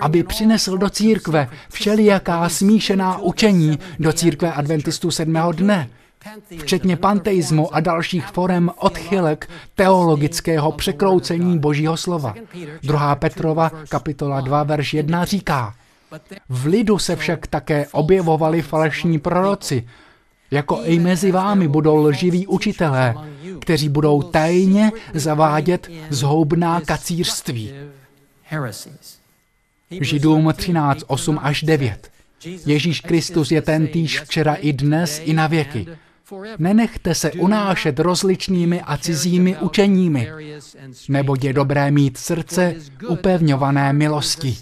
aby přinesl do církve všelijaká smíšená učení do církve adventistů sedmého dne, včetně panteismu a dalších forem odchylek teologického překroucení Božího slova. 2. Petrova, kapitola 2, verš 1 říká, v lidu se však také objevovali falešní proroci, jako i mezi vámi budou lživí učitelé, kteří budou tajně zavádět zhoubná kacířství. Židům 13, 8 až 9. Ježíš Kristus je ten týž včera i dnes i na věky. Nenechte se unášet rozličnými a cizími učeními, neboť je dobré mít srdce upevňované milosti.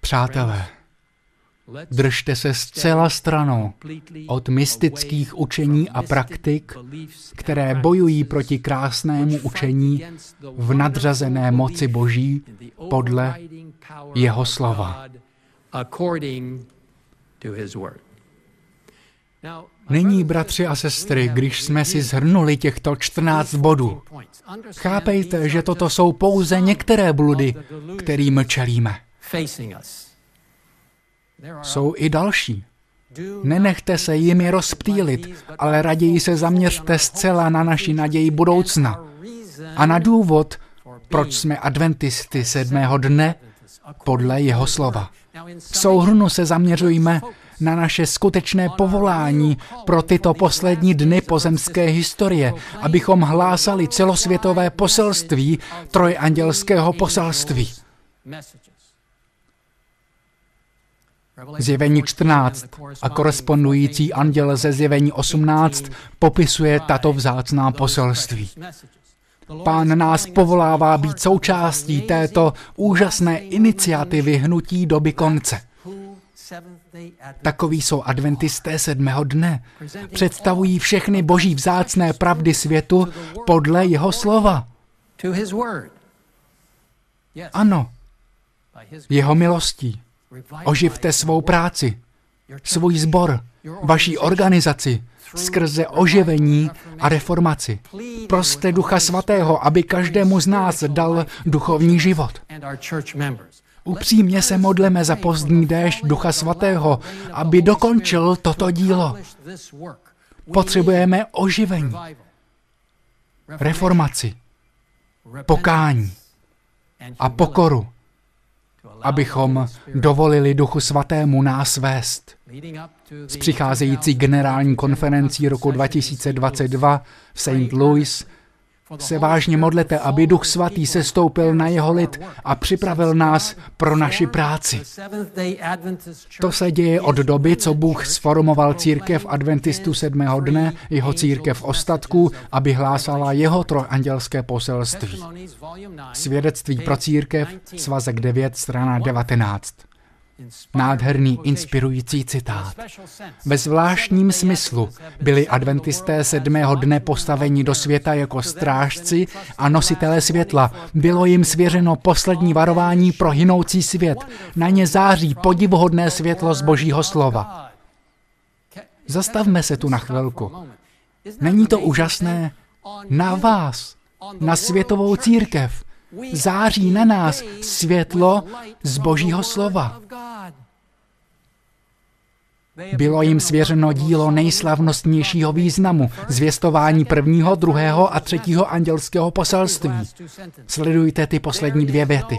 Přátelé, Držte se zcela stranou od mystických učení a praktik, které bojují proti krásnému učení v nadřazené moci Boží podle jeho slova. Nyní, bratři a sestry, když jsme si zhrnuli těchto 14 bodů, chápejte, že toto jsou pouze některé bludy, kterým čelíme. Jsou i další. Nenechte se jimi rozptýlit, ale raději se zaměřte zcela na naši naději budoucna a na důvod, proč jsme adventisty sedmého dne podle jeho slova. V souhrnu se zaměřujme na naše skutečné povolání pro tyto poslední dny pozemské historie, abychom hlásali celosvětové poselství trojandělského poselství. Zjevení 14 a korespondující anděl ze zjevení 18 popisuje tato vzácná poselství. Pán nás povolává být součástí této úžasné iniciativy hnutí doby konce. Takoví jsou adventisté sedmého dne. Představují všechny boží vzácné pravdy světu podle jeho slova. Ano, jeho milostí. Oživte svou práci, svůj sbor, vaší organizaci, skrze oživení a reformaci. Proste Ducha Svatého, aby každému z nás dal duchovní život. Upřímně se modleme za pozdní déšť Ducha Svatého, aby dokončil toto dílo. Potřebujeme oživení, reformaci, pokání a pokoru, abychom dovolili Duchu Svatému nás vést. S přicházející generální konferencí roku 2022 v St. Louis se vážně modlete, aby Duch Svatý se stoupil na jeho lid a připravil nás pro naši práci. To se děje od doby, co Bůh sformoval církev adventistů sedmého dne, jeho církev ostatků, aby hlásala jeho trojandělské poselství. Svědectví pro církev, svazek 9, strana 19. Nádherný, inspirující citát. Ve zvláštním smyslu byli adventisté sedmého dne postaveni do světa jako strážci a nositelé světla. Bylo jim svěřeno poslední varování pro hynoucí svět. Na ně září podivuhodné světlo z božího slova. Zastavme se tu na chvilku. Není to úžasné? Na vás, na světovou církev, září na nás světlo z božího slova. Bylo jim svěřeno dílo nejslavnostnějšího významu, zvěstování prvního, druhého a třetího andělského poselství. Sledujte ty poslední dvě věty.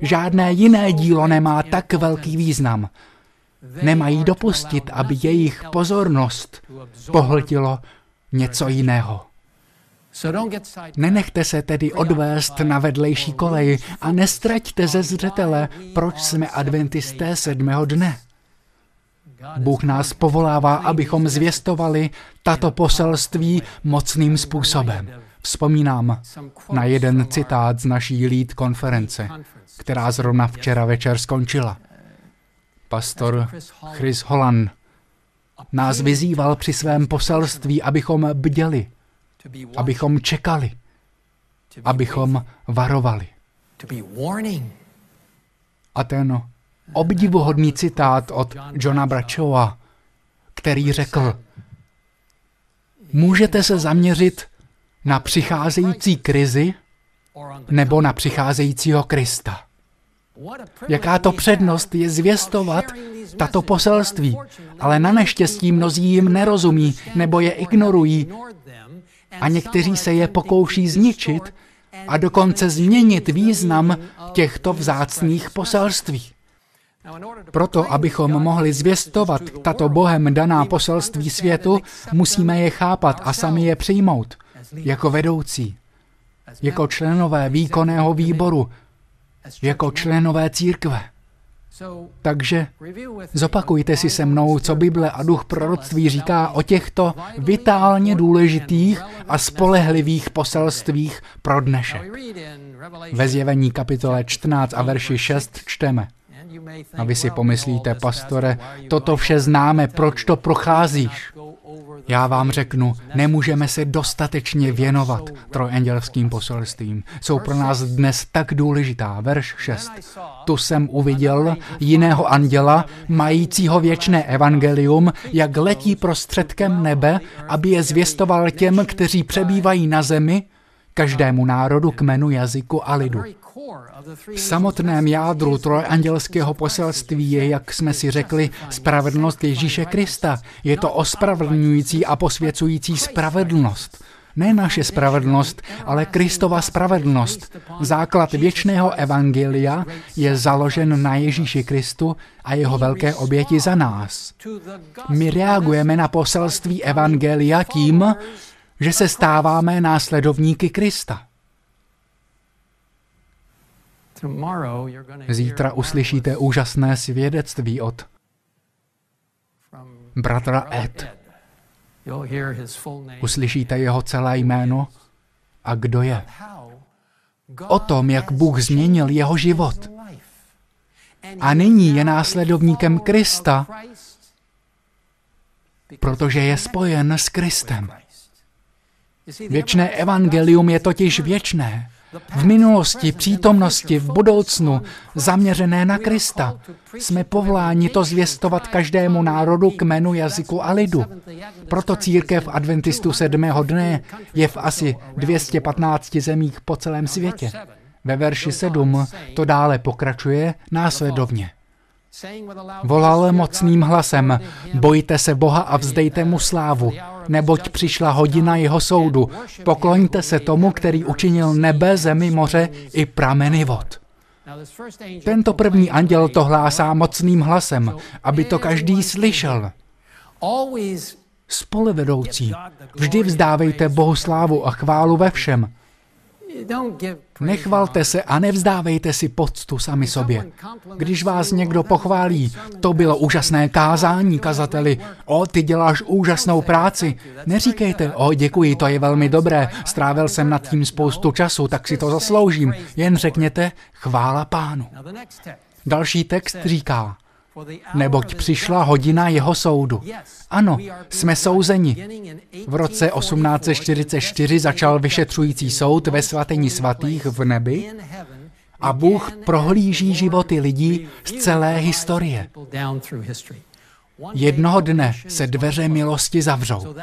Žádné jiné dílo nemá tak velký význam. Nemají dopustit, aby jejich pozornost pohltilo něco jiného. Nenechte se tedy odvést na vedlejší kolej a nestraťte ze zřetele, proč jsme adventisté sedmého dne. Bůh nás povolává, abychom zvěstovali tato poselství mocným způsobem. Vzpomínám na jeden citát z naší lead konference, která zrovna včera večer skončila. Pastor Chris Holland nás vyzýval při svém poselství, abychom bděli, abychom čekali, abychom varovali. A ten obdivuhodný citát od Johna Brachowa, který řekl, můžete se zaměřit na přicházející krizi nebo na přicházejícího Krista. Jaká to přednost je zvěstovat tato poselství, ale na neštěstí mnozí jim nerozumí nebo je ignorují a někteří se je pokouší zničit a dokonce změnit význam těchto vzácných poselství. Proto, abychom mohli zvěstovat tato Bohem daná poselství světu, musíme je chápat a sami je přijmout jako vedoucí, jako členové výkonného výboru, jako členové církve. Takže zopakujte si se mnou, co Bible a duch proroctví říká o těchto vitálně důležitých a spolehlivých poselstvích pro dnešek. Ve zjevení kapitole 14 a verši 6 čteme. A vy si pomyslíte, pastore, toto vše známe, proč to procházíš? Já vám řeknu, nemůžeme se dostatečně věnovat trojandělským poselstvím. Jsou pro nás dnes tak důležitá. Verš 6. Tu jsem uviděl jiného anděla, majícího věčné evangelium, jak letí prostředkem nebe, aby je zvěstoval těm, kteří přebývají na zemi, každému národu, kmenu, jazyku a lidu. V samotném jádru trojandělského poselství je, jak jsme si řekli, spravedlnost Ježíše Krista. Je to ospravedlňující a posvěcující spravedlnost. Ne naše spravedlnost, ale Kristova spravedlnost. Základ věčného evangelia je založen na Ježíši Kristu a jeho velké oběti za nás. My reagujeme na poselství evangelia tím, že se stáváme následovníky Krista. Zítra uslyšíte úžasné svědectví od bratra Ed. Uslyšíte jeho celé jméno a kdo je. O tom, jak Bůh změnil jeho život. A nyní je následovníkem Krista, protože je spojen s Kristem. Věčné evangelium je totiž věčné v minulosti, přítomnosti, v budoucnu, zaměřené na Krista. Jsme povoláni to zvěstovat každému národu, kmenu, jazyku a lidu. Proto církev adventistů sedmého dne je v asi 215 zemích po celém světě. Ve verši 7 to dále pokračuje následovně. Volal mocným hlasem, bojte se Boha a vzdejte mu slávu, neboť přišla hodina jeho soudu. Pokloňte se tomu, který učinil nebe, zemi, moře i prameny vod. Tento první anděl to hlásá mocným hlasem, aby to každý slyšel. Spolevedoucí, vždy vzdávejte Bohu slávu a chválu ve všem. Nechvalte se a nevzdávejte si poctu sami sobě. Když vás někdo pochválí, to bylo úžasné kázání, kazateli, o, ty děláš úžasnou práci. Neříkejte, o, děkuji, to je velmi dobré, strávil jsem nad tím spoustu času, tak si to zasloužím. Jen řekněte, chvála pánu. Další text říká, neboť přišla hodina jeho soudu. Ano, jsme souzeni. V roce 1844 začal vyšetřující soud ve svatení svatých v nebi a Bůh prohlíží životy lidí z celé historie. Jednoho dne se dveře milosti zavřou.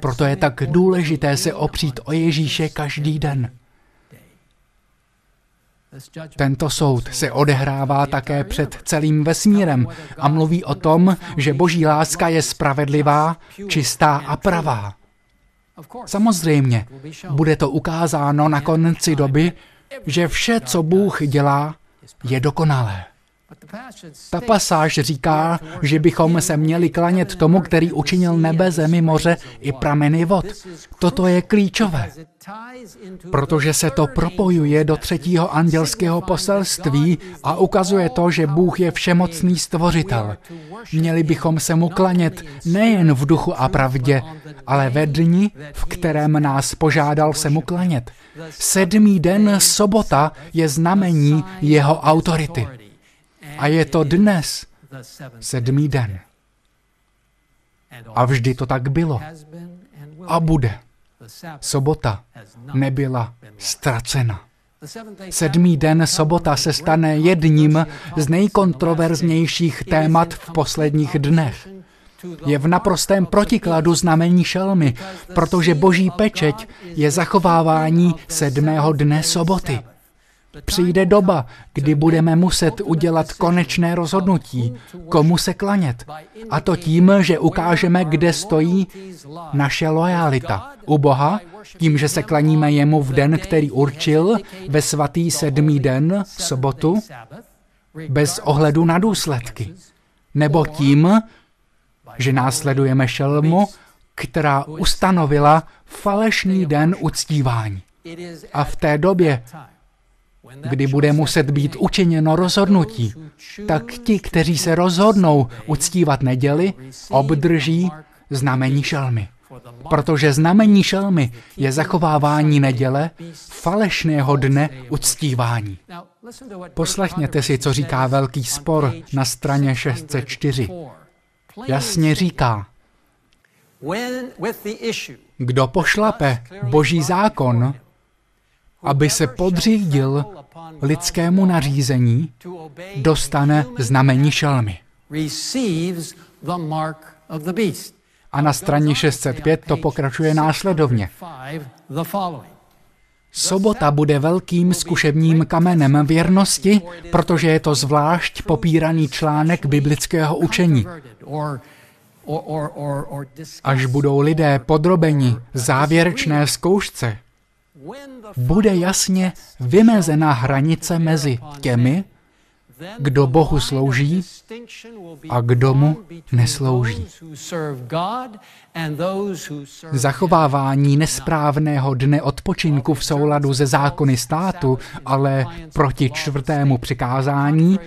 Proto je tak důležité se opřít o Ježíše každý den. Tento soud se odehrává také před celým vesmírem a mluví o tom, že boží láska je spravedlivá, čistá a pravá. Samozřejmě, bude to ukázáno na konci doby, že vše, co Bůh dělá, je dokonalé. Ta pasáž říká, že bychom se měli klanět tomu, který učinil nebe, zemi, moře i prameny vod. Toto je klíčové, protože se to propojuje do třetího andělského poselství a ukazuje to, že Bůh je všemocný stvořitel. Měli bychom se mu klanět nejen v duchu a pravdě, ale ve dni, v kterém nás požádal se mu klanět. Sedmý den sobota je znamení jeho autority. A je to dnes, sedmý den. A vždy to tak bylo. A bude. Sobota nebyla ztracena. Sedmý den sobota se stane jedním z nejkontroverznějších témat v posledních dnech. Je v naprostém protikladu znamení šelmy, protože boží pečeť je zachovávání sedmého dne soboty. Přijde doba, kdy budeme muset udělat konečné rozhodnutí, komu se klanět. A to tím, že ukážeme, kde stojí naše lojalita. U Boha, tím, že se klaníme jemu v den, který určil, ve svatý sedmý den, sobotu, bez ohledu na důsledky. Nebo tím, že následujeme šelmu, která ustanovila falešný den uctívání. A v té době kdy bude muset být učiněno rozhodnutí, tak ti, kteří se rozhodnou uctívat neděli, obdrží znamení šelmy. Protože znamení šelmy je zachovávání neděle, falešného dne uctívání. Poslechněte si, co říká velký spor na straně 604. Jasně říká, kdo pošlape boží zákon, aby se podřídil lidskému nařízení, dostane znamení šelmy. A na straně 605 to pokračuje následovně. Sobota bude velkým zkušebním kamenem věrnosti, protože je to zvlášť popíraný článek biblického učení. Až budou lidé podrobeni závěrečné zkoušce, bude jasně vymezena hranice mezi těmi, kdo Bohu slouží a kdo mu neslouží. Zachovávání nesprávného dne odpočinku v souladu ze zákony státu, ale proti čtvrtému přikázání,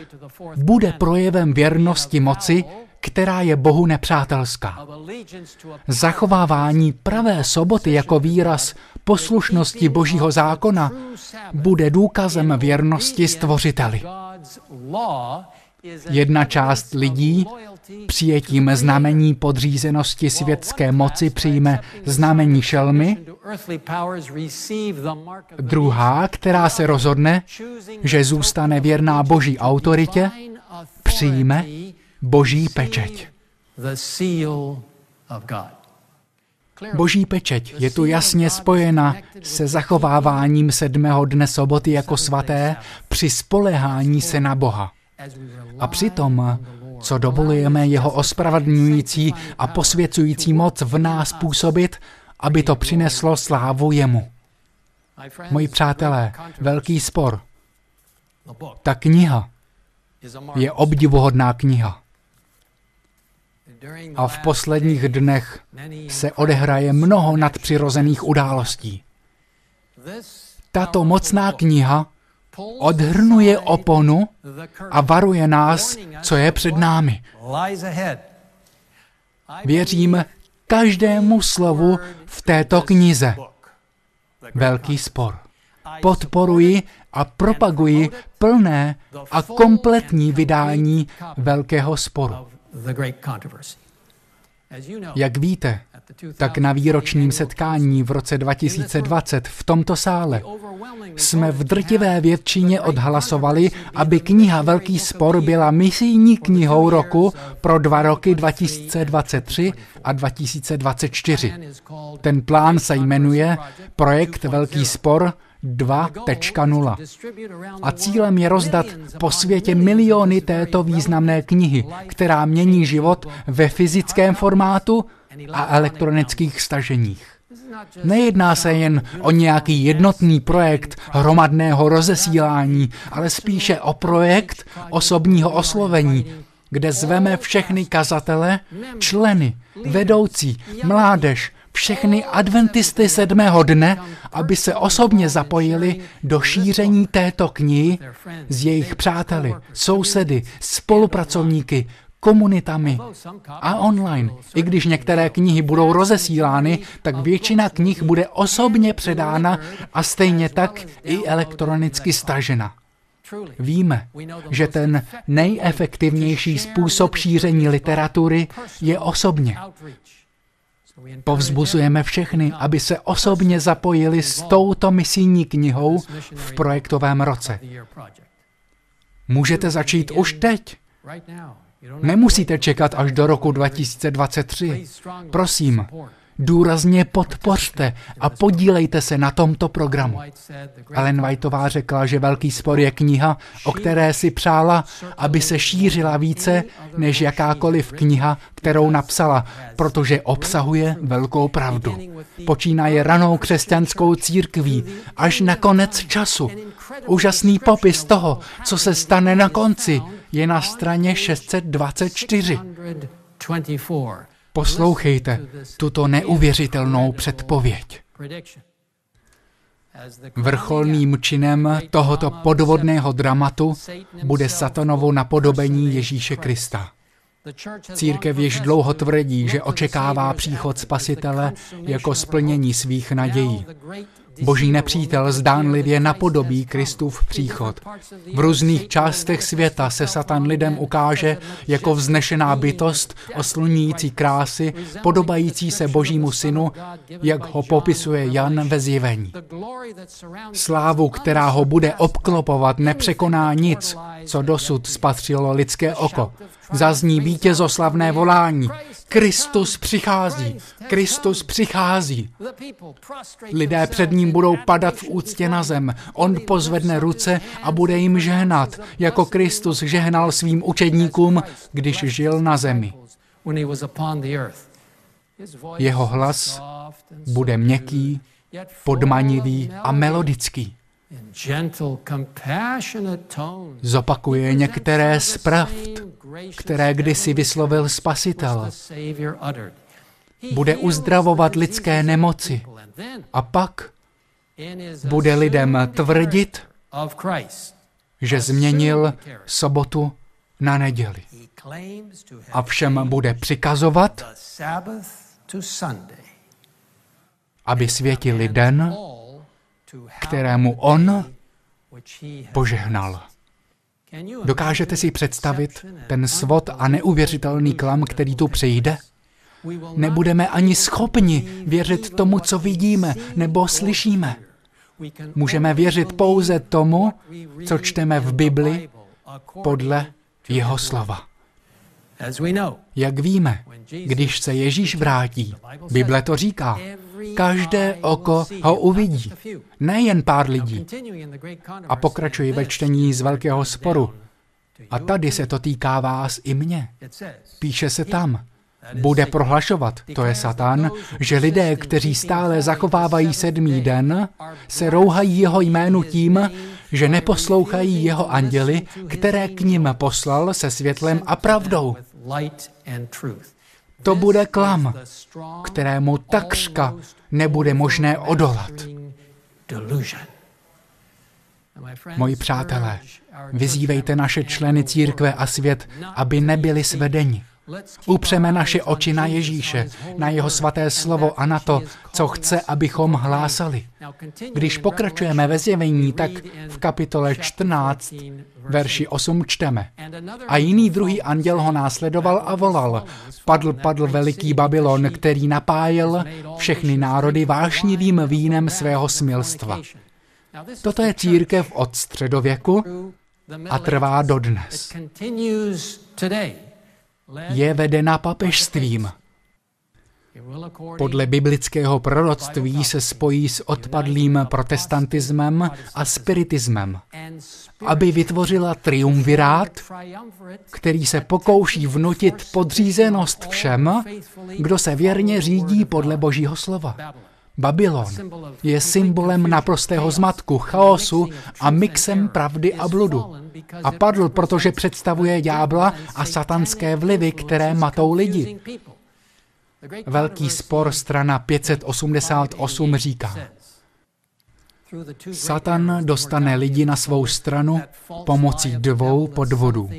bude projevem věrnosti moci, která je Bohu nepřátelská. Zachovávání pravé soboty jako výraz poslušnosti Božího zákona bude důkazem věrnosti Stvořiteli. Jedna část lidí přijetím znamení podřízenosti světské moci přijme znamení šelmy, druhá, která se rozhodne, že zůstane věrná boží autoritě, přijme boží pečeť. Boží pečeť je tu jasně spojena se zachováváním sedmého dne soboty jako svaté při spolehání se na Boha. A přitom, co dovolujeme jeho ospravedlňující a posvěcující moc v nás působit, aby to přineslo slávu jemu. Moji přátelé, velký spor. Ta kniha je obdivuhodná kniha. A v posledních dnech se odehraje mnoho nadpřirozených událostí. Tato mocná kniha odhrnuje oponu a varuje nás, co je před námi. Věřím každému slovu v této knize. Velký spor. Podporuji a propaguji plné a kompletní vydání Velkého sporu. Jak víte, tak na výročním setkání v roce 2020 v tomto sále jsme v drtivé většině odhlasovali, aby kniha Velký spor byla misijní knihou roku pro dva roky 2023 a 2024. Ten plán se jmenuje Projekt Velký spor 2.0. A cílem je rozdat po světě miliony této významné knihy, která mění život ve fyzickém formátu a elektronických staženích. Nejedná se jen o nějaký jednotný projekt hromadného rozesílání, ale spíše o projekt osobního oslovení, kde zveme všechny kazatele, členy, vedoucí, mládež, všechny adventisty sedmého dne, aby se osobně zapojili do šíření této knihy s jejich přáteli, sousedy, spolupracovníky, komunitami a online. I když některé knihy budou rozesílány, tak většina knih bude osobně předána a stejně tak i elektronicky stažena. Víme, že ten nejefektivnější způsob šíření literatury je osobně. Povzbuzujeme všechny, aby se osobně zapojili s touto misijní knihou v projektovém roce. Můžete začít už teď. Nemusíte čekat až do roku 2023. Prosím, důrazně podpořte a podílejte se na tomto programu. Ellen Whiteová řekla, že Velký spor je kniha, o které si přála, aby se šířila více než jakákoliv kniha, kterou napsala, protože obsahuje velkou pravdu. Počínaje ranou křesťanskou církví až na konec času. Úžasný popis toho, co se stane na konci, je na straně 624. Poslouchejte tuto neuvěřitelnou předpověď. Vrcholným činem tohoto podvodného dramatu bude satanovo napodobení Ježíše Krista. Církev již dlouho tvrdí, že očekává příchod Spasitele jako splnění svých nadějí. Boží nepřítel zdánlivě napodobí Kristův příchod. V různých částech světa se Satan lidem ukáže jako vznešená bytost, oslunící krásy, podobající se Božímu synu, jak ho popisuje Jan ve zjevení. Slávu, která ho bude obklopovat, nepřekoná nic, co dosud spatřilo lidské oko. Zazní vítězoslavné volání. Kristus přichází, Kristus přichází. Lidé před ním budou padat v úctě na zem. On pozvedne ruce a bude jim žehnat, jako Kristus žehnal svým učedníkům, když žil na zemi. Jeho hlas bude měkký, podmanivý a melodický. Zopakuje některé z pravd, které kdysi vyslovil Spasitel. Bude uzdravovat lidské nemoci a pak bude lidem tvrdit, že změnil sobotu na neděli. A všem bude přikazovat, aby světili den, kterému on požehnal. Dokážete si představit ten svod a neuvěřitelný klam, který tu přijde? Nebudeme ani schopni věřit tomu, co vidíme nebo slyšíme. Můžeme věřit pouze tomu, co čteme v Bibli podle jeho slova. Jak víme, když se Ježíš vrátí, Bible to říká, každé oko ho uvidí, nejen pár lidí. A pokračuji ve čtení z Velkého sporu. A tady se to týká vás i mě. Píše se tam, bude prohlašovat, to je Satan, že lidé, kteří stále zachovávají sedmý den, se rouhají jeho jménu tím, že neposlouchají jeho anděly, které k ním poslal se světlem a pravdou. To bude klam, kterému takřka nebude možné odolat. Moji přátelé, vyzývejte naše členy církve a svět, aby nebyli svedeni. Upřeme naše oči na Ježíše, na jeho svaté slovo a na to, co chce, abychom hlásali. Když pokračujeme ve zjevení, tak v kapitole 14, verši 8 čteme. A jiný druhý anděl ho následoval a volal. Padl, padl veliký Babylon, který napájel všechny národy vášnivým vínem svého smilstva. Toto je církev od středověku a trvá dodnes je vedena papežstvím. Podle biblického proroctví se spojí s odpadlým protestantismem a spiritismem, aby vytvořila triumvirát, který se pokouší vnutit podřízenost všem, kdo se věrně řídí podle Božího slova. Babylon je symbolem naprostého zmatku, chaosu a mixem pravdy a bludu. A padl, protože představuje ďábla a satanské vlivy, které matou lidi. Velký spor strana 588 říká, Satan dostane lidi na svou stranu pomocí dvou podvodů.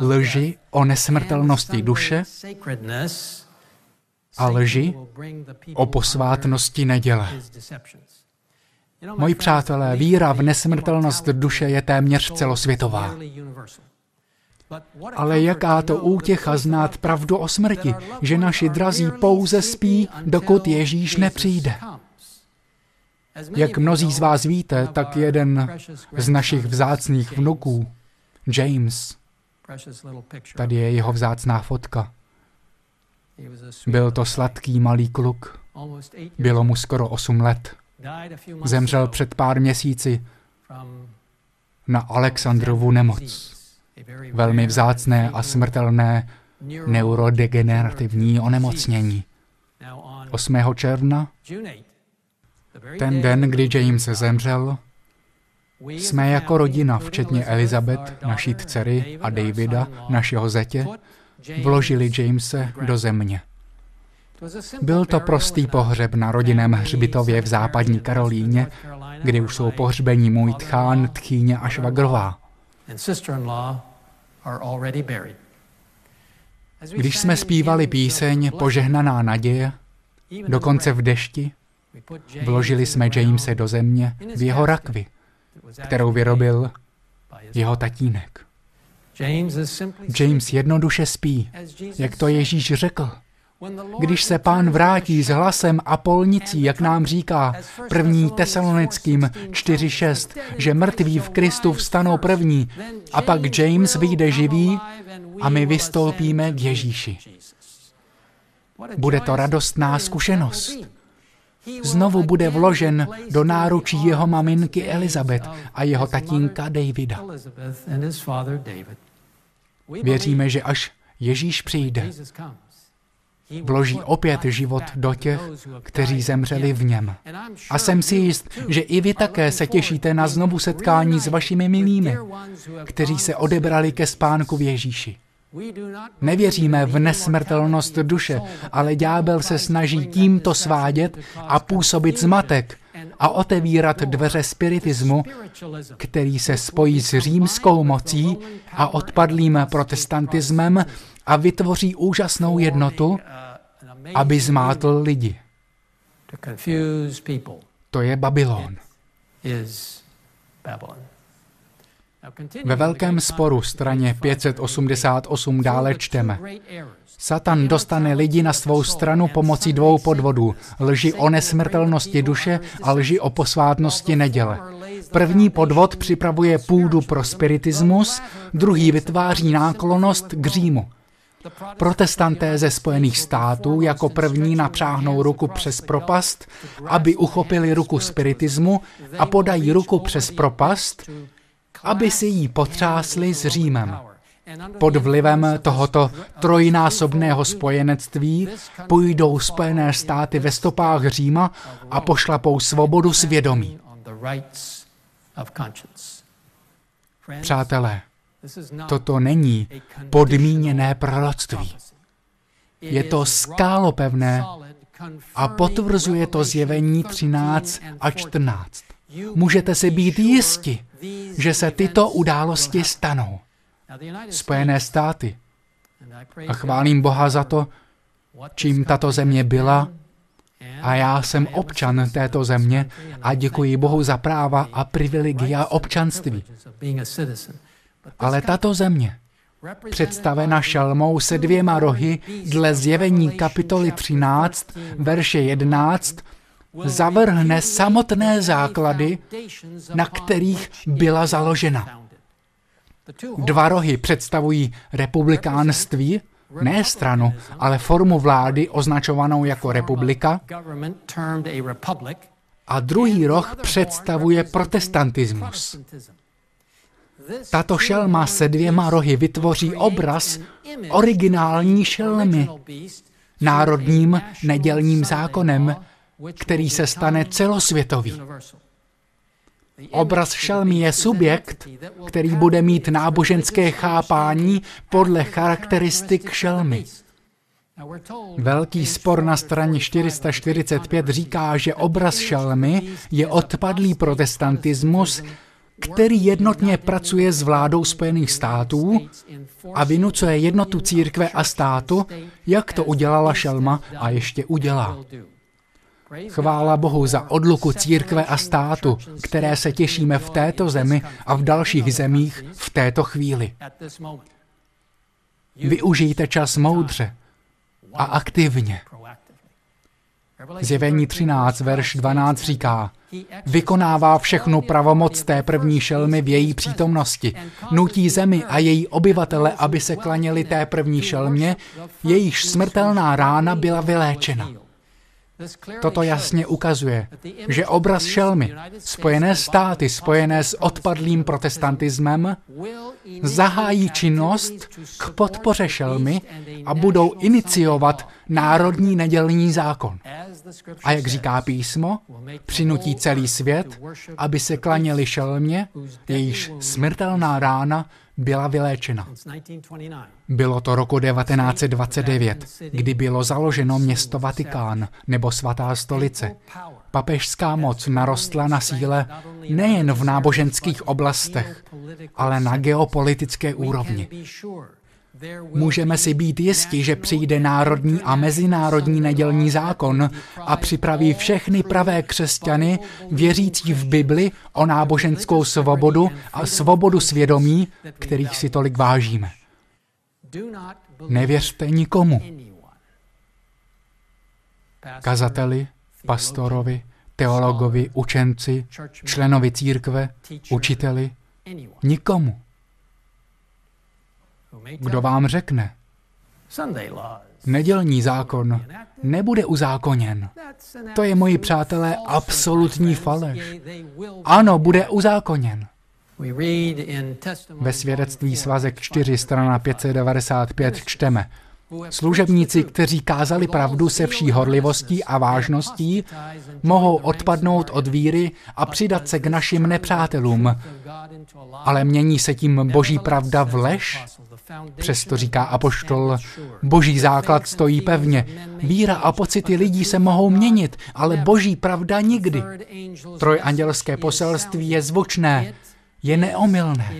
Lži o nesmrtelnosti duše a lži o posvátnosti neděle. Moji přátelé, víra v nesmrtelnost duše je téměř celosvětová. Ale jaká to útěcha znát pravdu o smrti, že naši drazí pouze spí, dokud Ježíš nepřijde. Jak mnozí z vás víte, tak jeden z našich vzácných vnuků, James, tady je jeho vzácná fotka, byl to sladký malý kluk. Bylo mu skoro 8 let. Zemřel před pár měsíci na Alexandrovu nemoc. Velmi vzácné a smrtelné neurodegenerativní onemocnění. 8. června, ten den, kdy James zemřel, jsme jako rodina, včetně Elizabeth, naší dcery a Davida, našeho zetě, vložili Jamese do země. Byl to prostý pohřeb na rodinném hřbitově v západní Karolíně, kde už jsou pohřbení můj tchán, tchýně a švagrová. Když jsme zpívali píseň Požehnaná naděje, dokonce v dešti, vložili jsme Jamese do země v jeho rakvi, kterou vyrobil jeho tatínek. James jednoduše spí, jak to Ježíš řekl. Když se pán vrátí s hlasem a polnicí, jak nám říká první tesalonickým 4.6, že mrtví v Kristu vstanou první a pak James vyjde živý a my vystoupíme k Ježíši. Bude to radostná zkušenost. Znovu bude vložen do náručí jeho maminky Elizabeth a jeho tatínka Davida. Věříme, že až Ježíš přijde, vloží opět život do těch, kteří zemřeli v něm. A jsem si jist, že i vy také se těšíte na znovu setkání s vašimi milými, kteří se odebrali ke spánku v Ježíši. Nevěříme v nesmrtelnost duše, ale ďábel se snaží tímto svádět a působit zmatek a otevírat dveře spiritismu, který se spojí s římskou mocí a odpadlým protestantismem a vytvoří úžasnou jednotu, aby zmátl lidi. To je Babylon. Ve velkém sporu straně 588 dále čteme. Satan dostane lidi na svou stranu pomocí dvou podvodů. Lži o nesmrtelnosti duše a lži o posvátnosti neděle. První podvod připravuje půdu pro spiritismus, druhý vytváří náklonost k Římu. Protestanté ze Spojených států jako první napřáhnou ruku přes propast, aby uchopili ruku spiritismu a podají ruku přes propast, aby si ji potřásli s Římem. Pod vlivem tohoto trojnásobného spojenectví půjdou Spojené státy ve stopách Říma a pošlapou svobodu svědomí. Přátelé, toto není podmíněné proroctví. Je to skálopevné a potvrzuje to zjevení 13 a 14. Můžete si být jisti, že se tyto události stanou. Spojené státy. A chválím Boha za to, čím tato země byla, a já jsem občan této země a děkuji Bohu za práva a privilegia občanství. Ale tato země, představena šelmou se dvěma rohy dle zjevení kapitoly 13, verše 11, zavrhne samotné základy, na kterých byla založena. Dva rohy představují republikánství, ne stranu, ale formu vlády označovanou jako republika, a druhý roh představuje protestantismus. Tato šelma se dvěma rohy vytvoří obraz originální šelmy, národním nedělním zákonem, který se stane celosvětový. Obraz šelmy je subjekt, který bude mít náboženské chápání podle charakteristik šelmy. Velký spor na straně 445 říká, že obraz šelmy je odpadlý protestantismus, který jednotně pracuje s vládou Spojených států a vynucuje jednotu církve a státu, jak to udělala šelma a ještě udělá. Chvála Bohu za odluku církve a státu, které se těšíme v této zemi a v dalších zemích v této chvíli. Využijte čas moudře a aktivně. Zjevení 13, verš 12 říká, vykonává všechnu pravomoc té první šelmy v její přítomnosti. Nutí zemi a její obyvatele, aby se klaněli té první šelmě, jejíž smrtelná rána byla vyléčena. Toto jasně ukazuje, že obraz šelmy, Spojené státy spojené s odpadlým protestantismem, zahájí činnost k podpoře šelmy a budou iniciovat národní nedělní zákon. A jak říká písmo, přinutí celý svět, aby se klaněli šelmě, jejíž smrtelná rána byla vyléčena. Bylo to roku 1929, kdy bylo založeno město Vatikán nebo Svatá stolice. Papežská moc narostla na síle nejen v náboženských oblastech, ale na geopolitické úrovni. Můžeme si být jisti, že přijde národní a mezinárodní nedělní zákon a připraví všechny pravé křesťany, věřící v Bibli, o náboženskou svobodu a svobodu svědomí, kterých si tolik vážíme. Nevěřte nikomu. Kazateli, pastorovi, teologovi, učenci, členovi církve, učiteli, nikomu. Kdo vám řekne? Nedělní zákon nebude uzákoněn. To je, moji přátelé, absolutní faleš. Ano, bude uzákoněn. Ve svědectví svazek 4 strana 595 čteme. Služebníci, kteří kázali pravdu se vší horlivostí a vážností, mohou odpadnout od víry a přidat se k našim nepřátelům. Ale mění se tím boží pravda v lež? Přesto říká apoštol, boží základ stojí pevně. Víra a pocity lidí se mohou měnit, ale boží pravda nikdy. Trojandělské poselství je zvučné, je neomylné.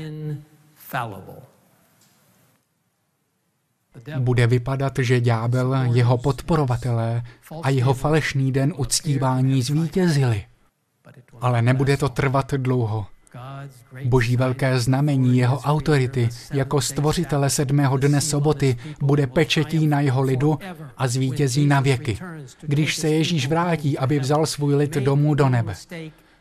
Bude vypadat, že ďábel, jeho podporovatelé a jeho falešný den uctívání zvítězili. Ale nebude to trvat dlouho. Boží velké znamení jeho autority jako stvořitele sedmého dne soboty bude pečetí na jeho lidu a zvítězí na věky, když se Ježíš vrátí, aby vzal svůj lid domů do nebe.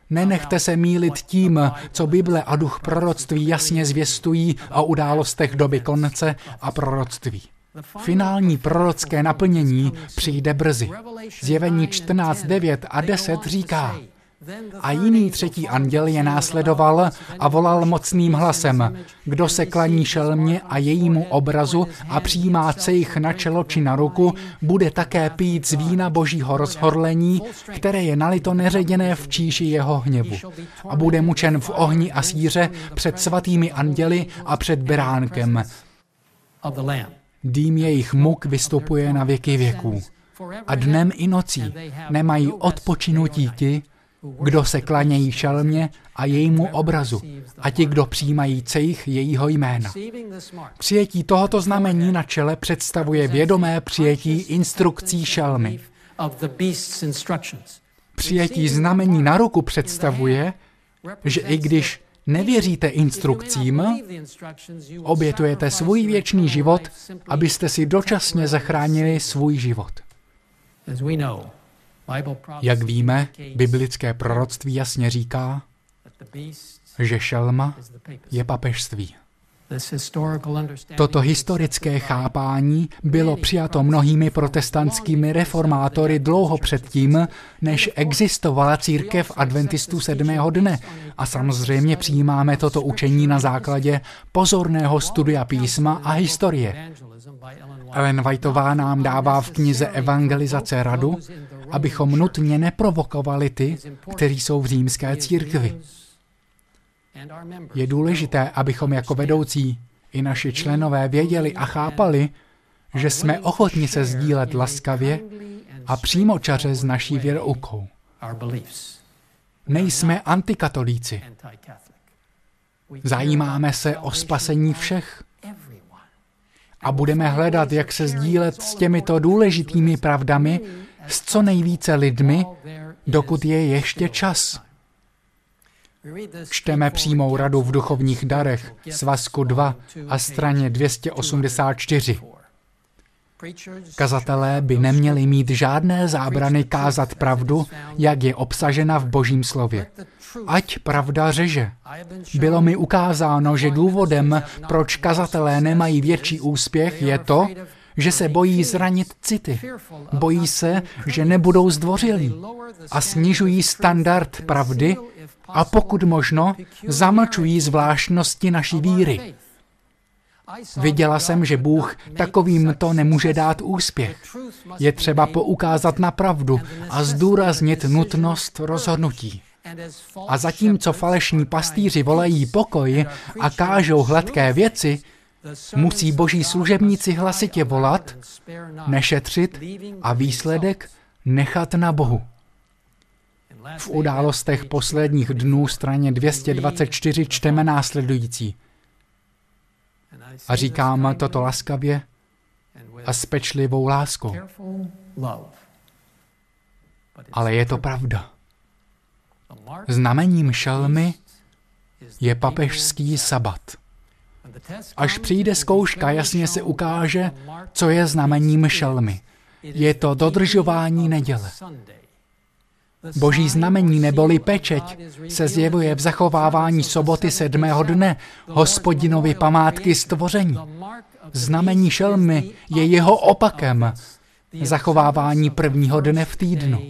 Nenechte se mílit tím, co Bible a duch proroctví jasně zvěstují o událostech doby konce a proroctví. Finální prorocké naplnění přijde brzy. Zjevení 14, 9 a 10 říká, A jiný třetí anděl je následoval a volal mocným hlasem, kdo se klaní šelmě a jejímu obrazu a přijímá cejch na čelo či na ruku, bude také pít z vína božího rozhorlení, které je nalito neředěné v číši jeho hněvu. A bude mučen v ohni a síře před svatými anděli a před beránkem. Dým jejich muk vystupuje na věky věků. A dnem i nocí nemají odpočinutí ti, kdo se klanějí šelmě a jejímu obrazu a ti, kdo přijímají cejch jejího jména. Přijetí tohoto znamení na čele představuje vědomé přijetí instrukcí šelmy. Přijetí znamení na ruku představuje, že i když nevěříte instrukcím, obětujete svůj věčný život, abyste si dočasně zachránili svůj život. Jak víme, biblické proroctví jasně říká, že šelma je papežství. Toto historické chápání bylo přijato mnohými protestantskými reformátory dlouho předtím, než existovala církev adventistů sedmého dne. A samozřejmě přijímáme toto učení na základě pozorného studia písma a historie. Ellen Whiteová nám dává v knize Evangelizace radu, abychom nutně neprovokovali ty, kteří jsou v římské církvi. Je důležité, abychom jako vedoucí i naši členové věděli a chápali, že jsme ochotni se sdílet laskavě a přímočaře s naší věroukou. Nejsme antikatolíci. Zajímáme se o spasení všech a budeme hledat, jak se sdílet s těmito důležitými pravdami s co nejvíce lidmi, dokud je ještě čas. Čteme přímou radu v duchovních darech, svazku 2 a straně 284. Kazatelé by neměli mít žádné zábrany kázat pravdu, jak je obsažena v Božím slově. Ať pravda řeže. Bylo mi ukázáno, že důvodem, proč kazatelé nemají větší úspěch, je to, že se bojí zranit city. Bojí se, že nebudou zdvořilí a snižují standard pravdy a pokud možno zamlčují zvláštnosti naší víry. Viděla jsem, že Bůh takovým to nemůže dát úspěch. Je třeba poukázat na pravdu a zdůraznit nutnost rozhodnutí. A zatímco falešní pastýři volají pokoj a kážou hladké věci, musí boží služebníci hlasitě volat, nešetřit a výsledek nechat na Bohu. V událostech posledních dnů straně 224 čteme následující. A říkám toto laskavě a s pečlivou láskou. Ale je to pravda. Znamením šelmy je papežský sabat. Až přijde zkouška, jasně se ukáže, co je znamením šelmy. Je to dodržování neděle. Boží znamení neboli pečeť se zjevuje v zachovávání soboty sedmého dne, hospodinovi památky stvoření. Znamení šelmy je jeho opakem, zachovávání prvního dne v týdnu.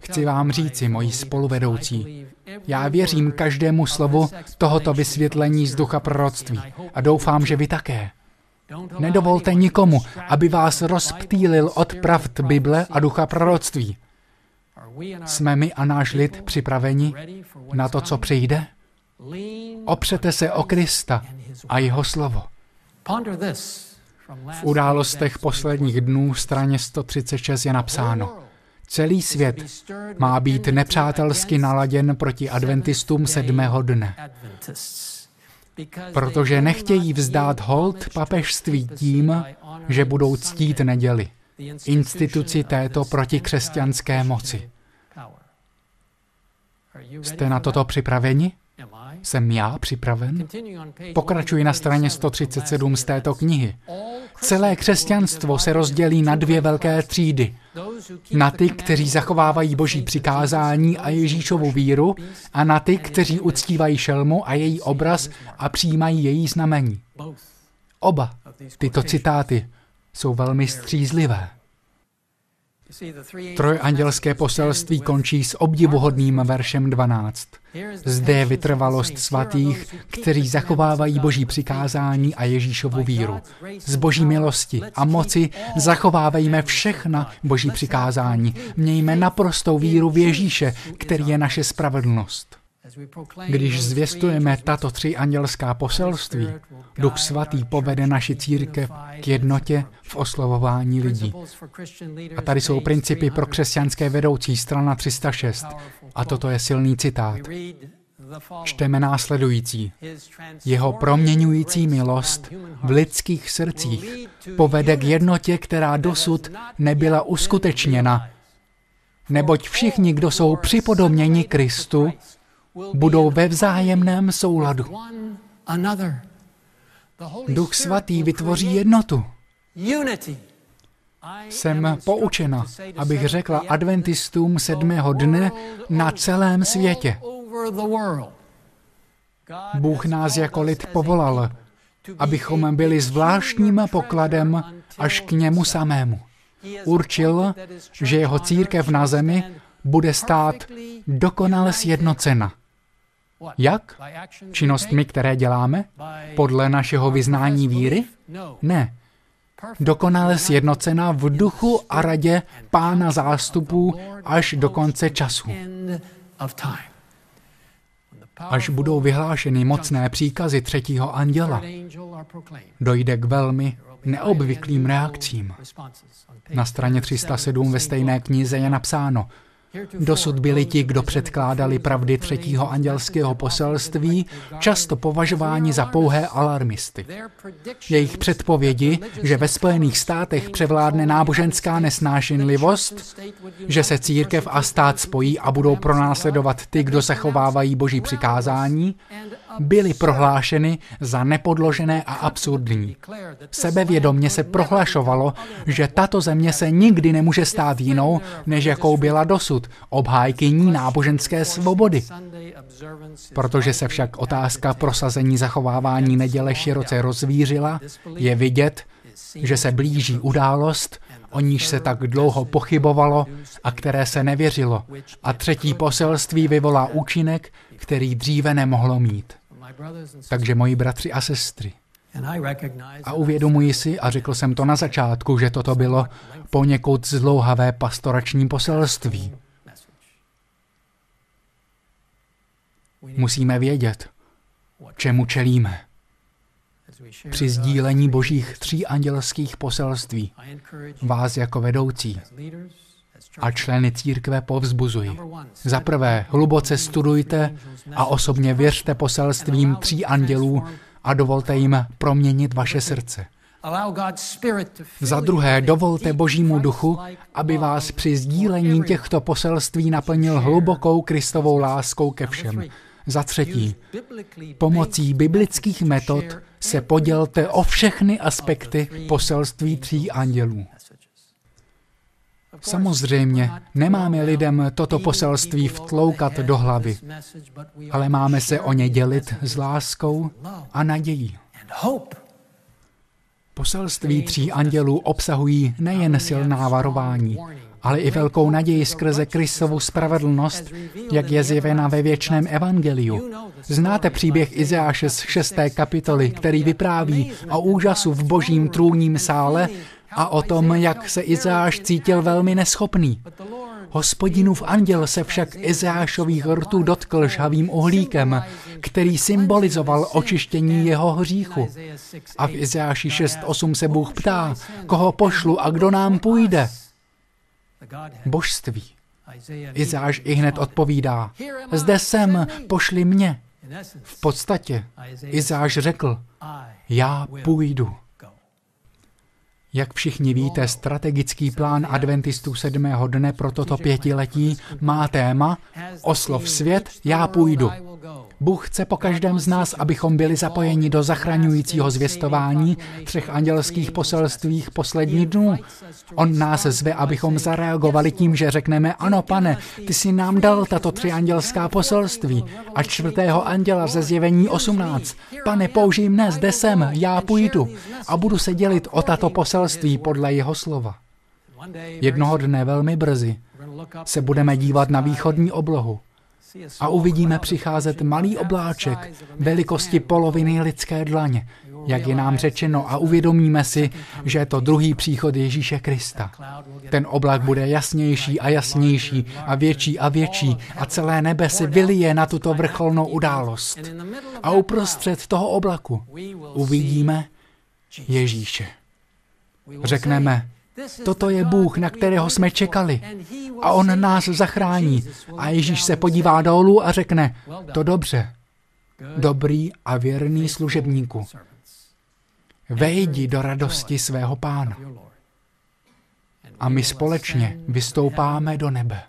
Chci vám říci, moji spoluvedoucí, já věřím každému slovu tohoto vysvětlení z ducha proroctví a doufám, že vy také. Nedovolte nikomu, aby vás rozptýlil od pravd Bible a ducha proroctví. Jsme my a náš lid připraveni na to, co přijde? Opřete se o Krista a jeho slovo. V událostech posledních dnů straně 136 je napsáno, Celý svět má být nepřátelsky naladěn proti adventistům sedmého dne, protože nechtějí vzdát hold papežství tím, že budou ctít neděli, instituci této protikřesťanské moci. Jste na toto připraveni? Jsem já připraven? Pokračuji na straně 137 z této knihy. Celé křesťanstvo se rozdělí na dvě velké třídy. Na ty, kteří zachovávají boží přikázání a Ježíšovu víru a na ty, kteří uctívají šelmu a její obraz a přijímají její znamení. Oba tyto citáty jsou velmi střízlivé. Trojandělské poselství končí s obdivuhodným veršem 12. Zde je vytrvalost svatých, kteří zachovávají boží přikázání a Ježíšovu víru. Z boží milosti a moci zachovávejme všechna boží přikázání. Mějme naprostou víru v Ježíše, který je naše spravedlnost. Když zvěstujeme tato tři andělská poselství, Duch Svatý povede naši církev k jednotě v oslovování lidí. A tady jsou principy pro křesťanské vedoucí, strana 306. A toto je silný citát. Čteme následující. Jeho proměňující milost v lidských srdcích povede k jednotě, která dosud nebyla uskutečněna. Neboť všichni, kdo jsou připodobněni Kristu, budou ve vzájemném souladu. Duch svatý vytvoří jednotu. Jsem poučena, abych řekla adventistům sedmého dne na celém světě. Bůh nás jako lid povolal, abychom byli zvláštním pokladem až k němu samému. Určil, že jeho církev na zemi bude stát dokonale sjednocena. Jak? Činnostmi, které děláme? Podle našeho vyznání víry? Ne. Dokonale sjednocena v duchu a radě pána zástupů až do konce času. Až budou vyhlášeny mocné příkazy třetího anděla, dojde k velmi neobvyklým reakcím. Na straně 307 ve stejné knize je napsáno, Dosud byli ti, kdo předkládali pravdy třetího andělského poselství, často považováni za pouhé alarmisty. Jejich předpovědi, že ve Spojených státech převládne náboženská nesnášenlivost, že se církev a stát spojí a budou pronásledovat ty, kdo zachovávají boží přikázání, byly prohlášeny za nepodložené a absurdní. Sebevědomně se prohlašovalo, že tato země se nikdy nemůže stát jinou, než jakou byla dosud, obhájkyní náboženské svobody. Protože se však otázka prosazení zachovávání neděle široce rozvířila, je vidět, že se blíží událost, o níž se tak dlouho pochybovalo a které se nevěřilo. A třetí poselství vyvolá účinek, který dříve nemohlo mít. Takže moji bratři a sestry, a uvědomuji si, a řekl jsem to na začátku, že toto bylo poněkud zdlouhavé pastorační poselství. Musíme vědět, čemu čelíme. Při sdílení božích tří andělských poselství vás jako vedoucí a členy církve povzbuzuji. Za prvé, hluboce studujte a osobně věřte poselstvím tří andělů a dovolte jim proměnit vaše srdce. Za druhé, dovolte Božímu duchu, aby vás při sdílení těchto poselství naplnil hlubokou Kristovou láskou ke všem. Za třetí, pomocí biblických metod se podělte o všechny aspekty poselství tří andělů. Samozřejmě nemáme lidem toto poselství vtloukat do hlavy, ale máme se o ně dělit s láskou a nadějí. Poselství tří andělů obsahují nejen silná varování, ale i velkou naději skrze Kristovu spravedlnost, jak je zjevena ve věčném evangeliu. Znáte příběh Izeáše z šesté kapitoly, který vypráví o úžasu v božím trůním sále a o tom, jak se Izáš cítil velmi neschopný. Hospodinův anděl se však Izášových rtů dotkl žhavým uhlíkem, který symbolizoval očištění jeho hříchu. A v Izáši 6.8 se Bůh ptá, koho pošlu a kdo nám půjde? Božství. Izáš i hned odpovídá, zde jsem, pošli mě. V podstatě Izáš řekl, já půjdu. Jak všichni víte, strategický plán adventistů sedmého dne pro toto pětiletí má téma Oslov svět, já půjdu. Bůh chce po každém z nás, abychom byli zapojeni do zachraňujícího zvěstování třech andělských poselstvích poslední dnů. On nás zve, abychom zareagovali tím, že řekneme, ano pane, ty jsi nám dal tato tři andělská poselství. A čtvrtého anděla ze zjevení 18. Pane, použij mne, zde jsem, já půjdu a budu se dělit o tato poselství podle jeho slova. Jednoho dne velmi brzy se budeme dívat na východní oblohu a uvidíme přicházet malý obláček velikosti poloviny lidské dlaně, jak je nám řečeno, a uvědomíme si, že je to druhý příchod Ježíše Krista. Ten oblak bude jasnější a jasnější a větší a větší a celé nebe se vylije na tuto vrcholnou událost. A uprostřed toho oblaku uvidíme Ježíše. Řekneme, Toto je Bůh, na kterého jsme čekali. A on nás zachrání. A Ježíš se podívá dolů a řekne, to dobře, dobrý a věrný služebníku. Vejdi do radosti svého pána. A my společně vystoupáme do nebe.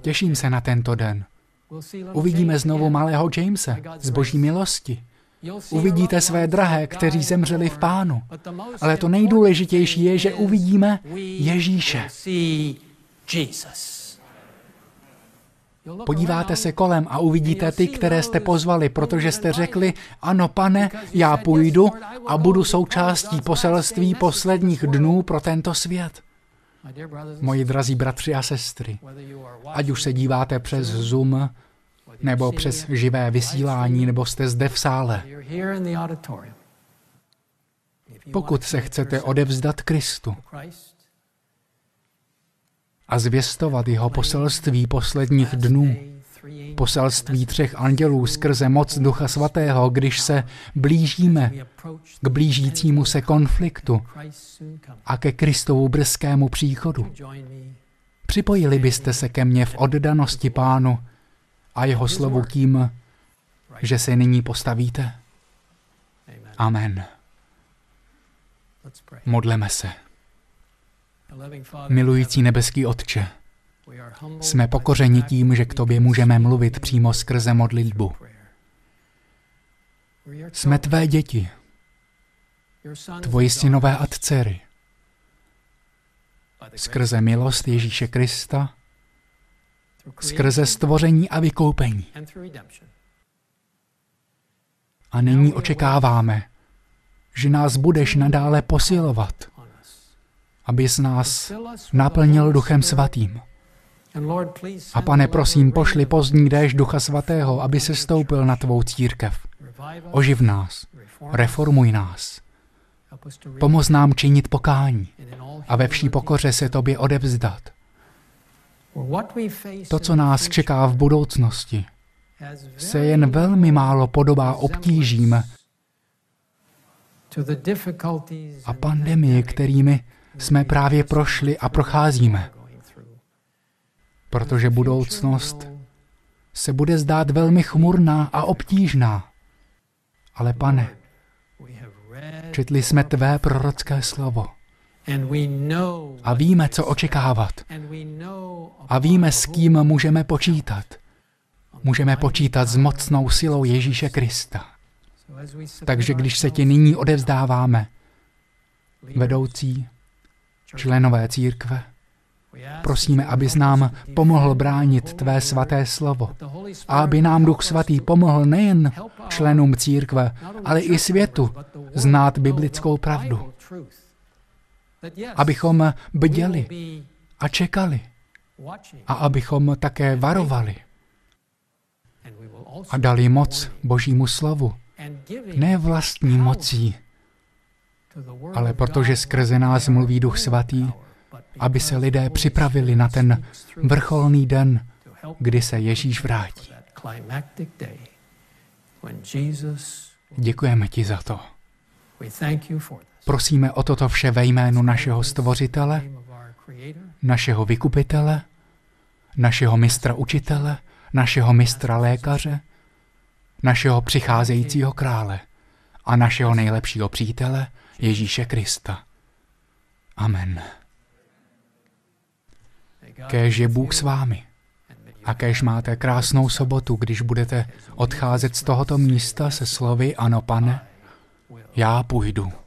Těším se na tento den. Uvidíme znovu malého Jamese z boží milosti. Uvidíte své drahé, kteří zemřeli v pánu. Ale to nejdůležitější je, že uvidíme Ježíše. Podíváte se kolem a uvidíte ty, které jste pozvali, protože jste řekli, ano pane, já půjdu a budu součástí poselství posledních dnů pro tento svět. Moji drazí bratři a sestry, ať už se díváte přes Zoom, nebo přes živé vysílání, nebo jste zde v sále. Pokud se chcete odevzdat Kristu a zvěstovat jeho poselství posledních dnů, poselství třech andělů skrze moc Ducha Svatého, když se blížíme k blížícímu se konfliktu a ke Kristovu brzkému příchodu. Připojili byste se ke mně v oddanosti pánu a jeho slovu tím, že se nyní postavíte? Amen. Modleme se. Milující nebeský Otče, jsme pokořeni tím, že k Tobě můžeme mluvit přímo skrze modlitbu. Jsme Tvé děti, Tvoji synové a dcery. Skrze milost Ježíše Krista skrze stvoření a vykoupení. A nyní očekáváme, že nás budeš nadále posilovat, abys nás naplnil Duchem Svatým. A pane, prosím, pošli pozdní déš Ducha Svatého, aby se stoupil na tvou církev. Oživ nás, reformuj nás. Pomoz nám činit pokání a ve vší pokoře se tobě odevzdat. To, co nás čeká v budoucnosti, se jen velmi málo podobá obtížím a pandemii, kterými jsme právě prošli a procházíme. Protože budoucnost se bude zdát velmi chmurná a obtížná. Ale pane, četli jsme tvé prorocké slovo. A víme, co očekávat. A víme, s kým můžeme počítat. Můžeme počítat s mocnou silou Ježíše Krista. Takže když se ti nyní odevzdáváme, vedoucí, členové církve, prosíme, abys nám pomohl bránit tvé svaté slovo a aby nám Duch Svatý pomohl nejen členům církve, ale i světu znát biblickou pravdu abychom bděli a čekali a abychom také varovali a dali moc Božímu slovu. Ne vlastní mocí, ale protože skrze nás mluví Duch Svatý, aby se lidé připravili na ten vrcholný den, kdy se Ježíš vrátí. Děkujeme ti za to. Prosíme o toto vše ve jménu našeho Stvořitele, našeho Vykupitele, našeho mistra učitele, našeho mistra lékaře, našeho přicházejícího krále a našeho nejlepšího přítele Ježíše Krista. Amen. Kéž je Bůh s vámi. A kéž máte krásnou sobotu, když budete odcházet z tohoto místa se slovy Ano, pane, já půjdu.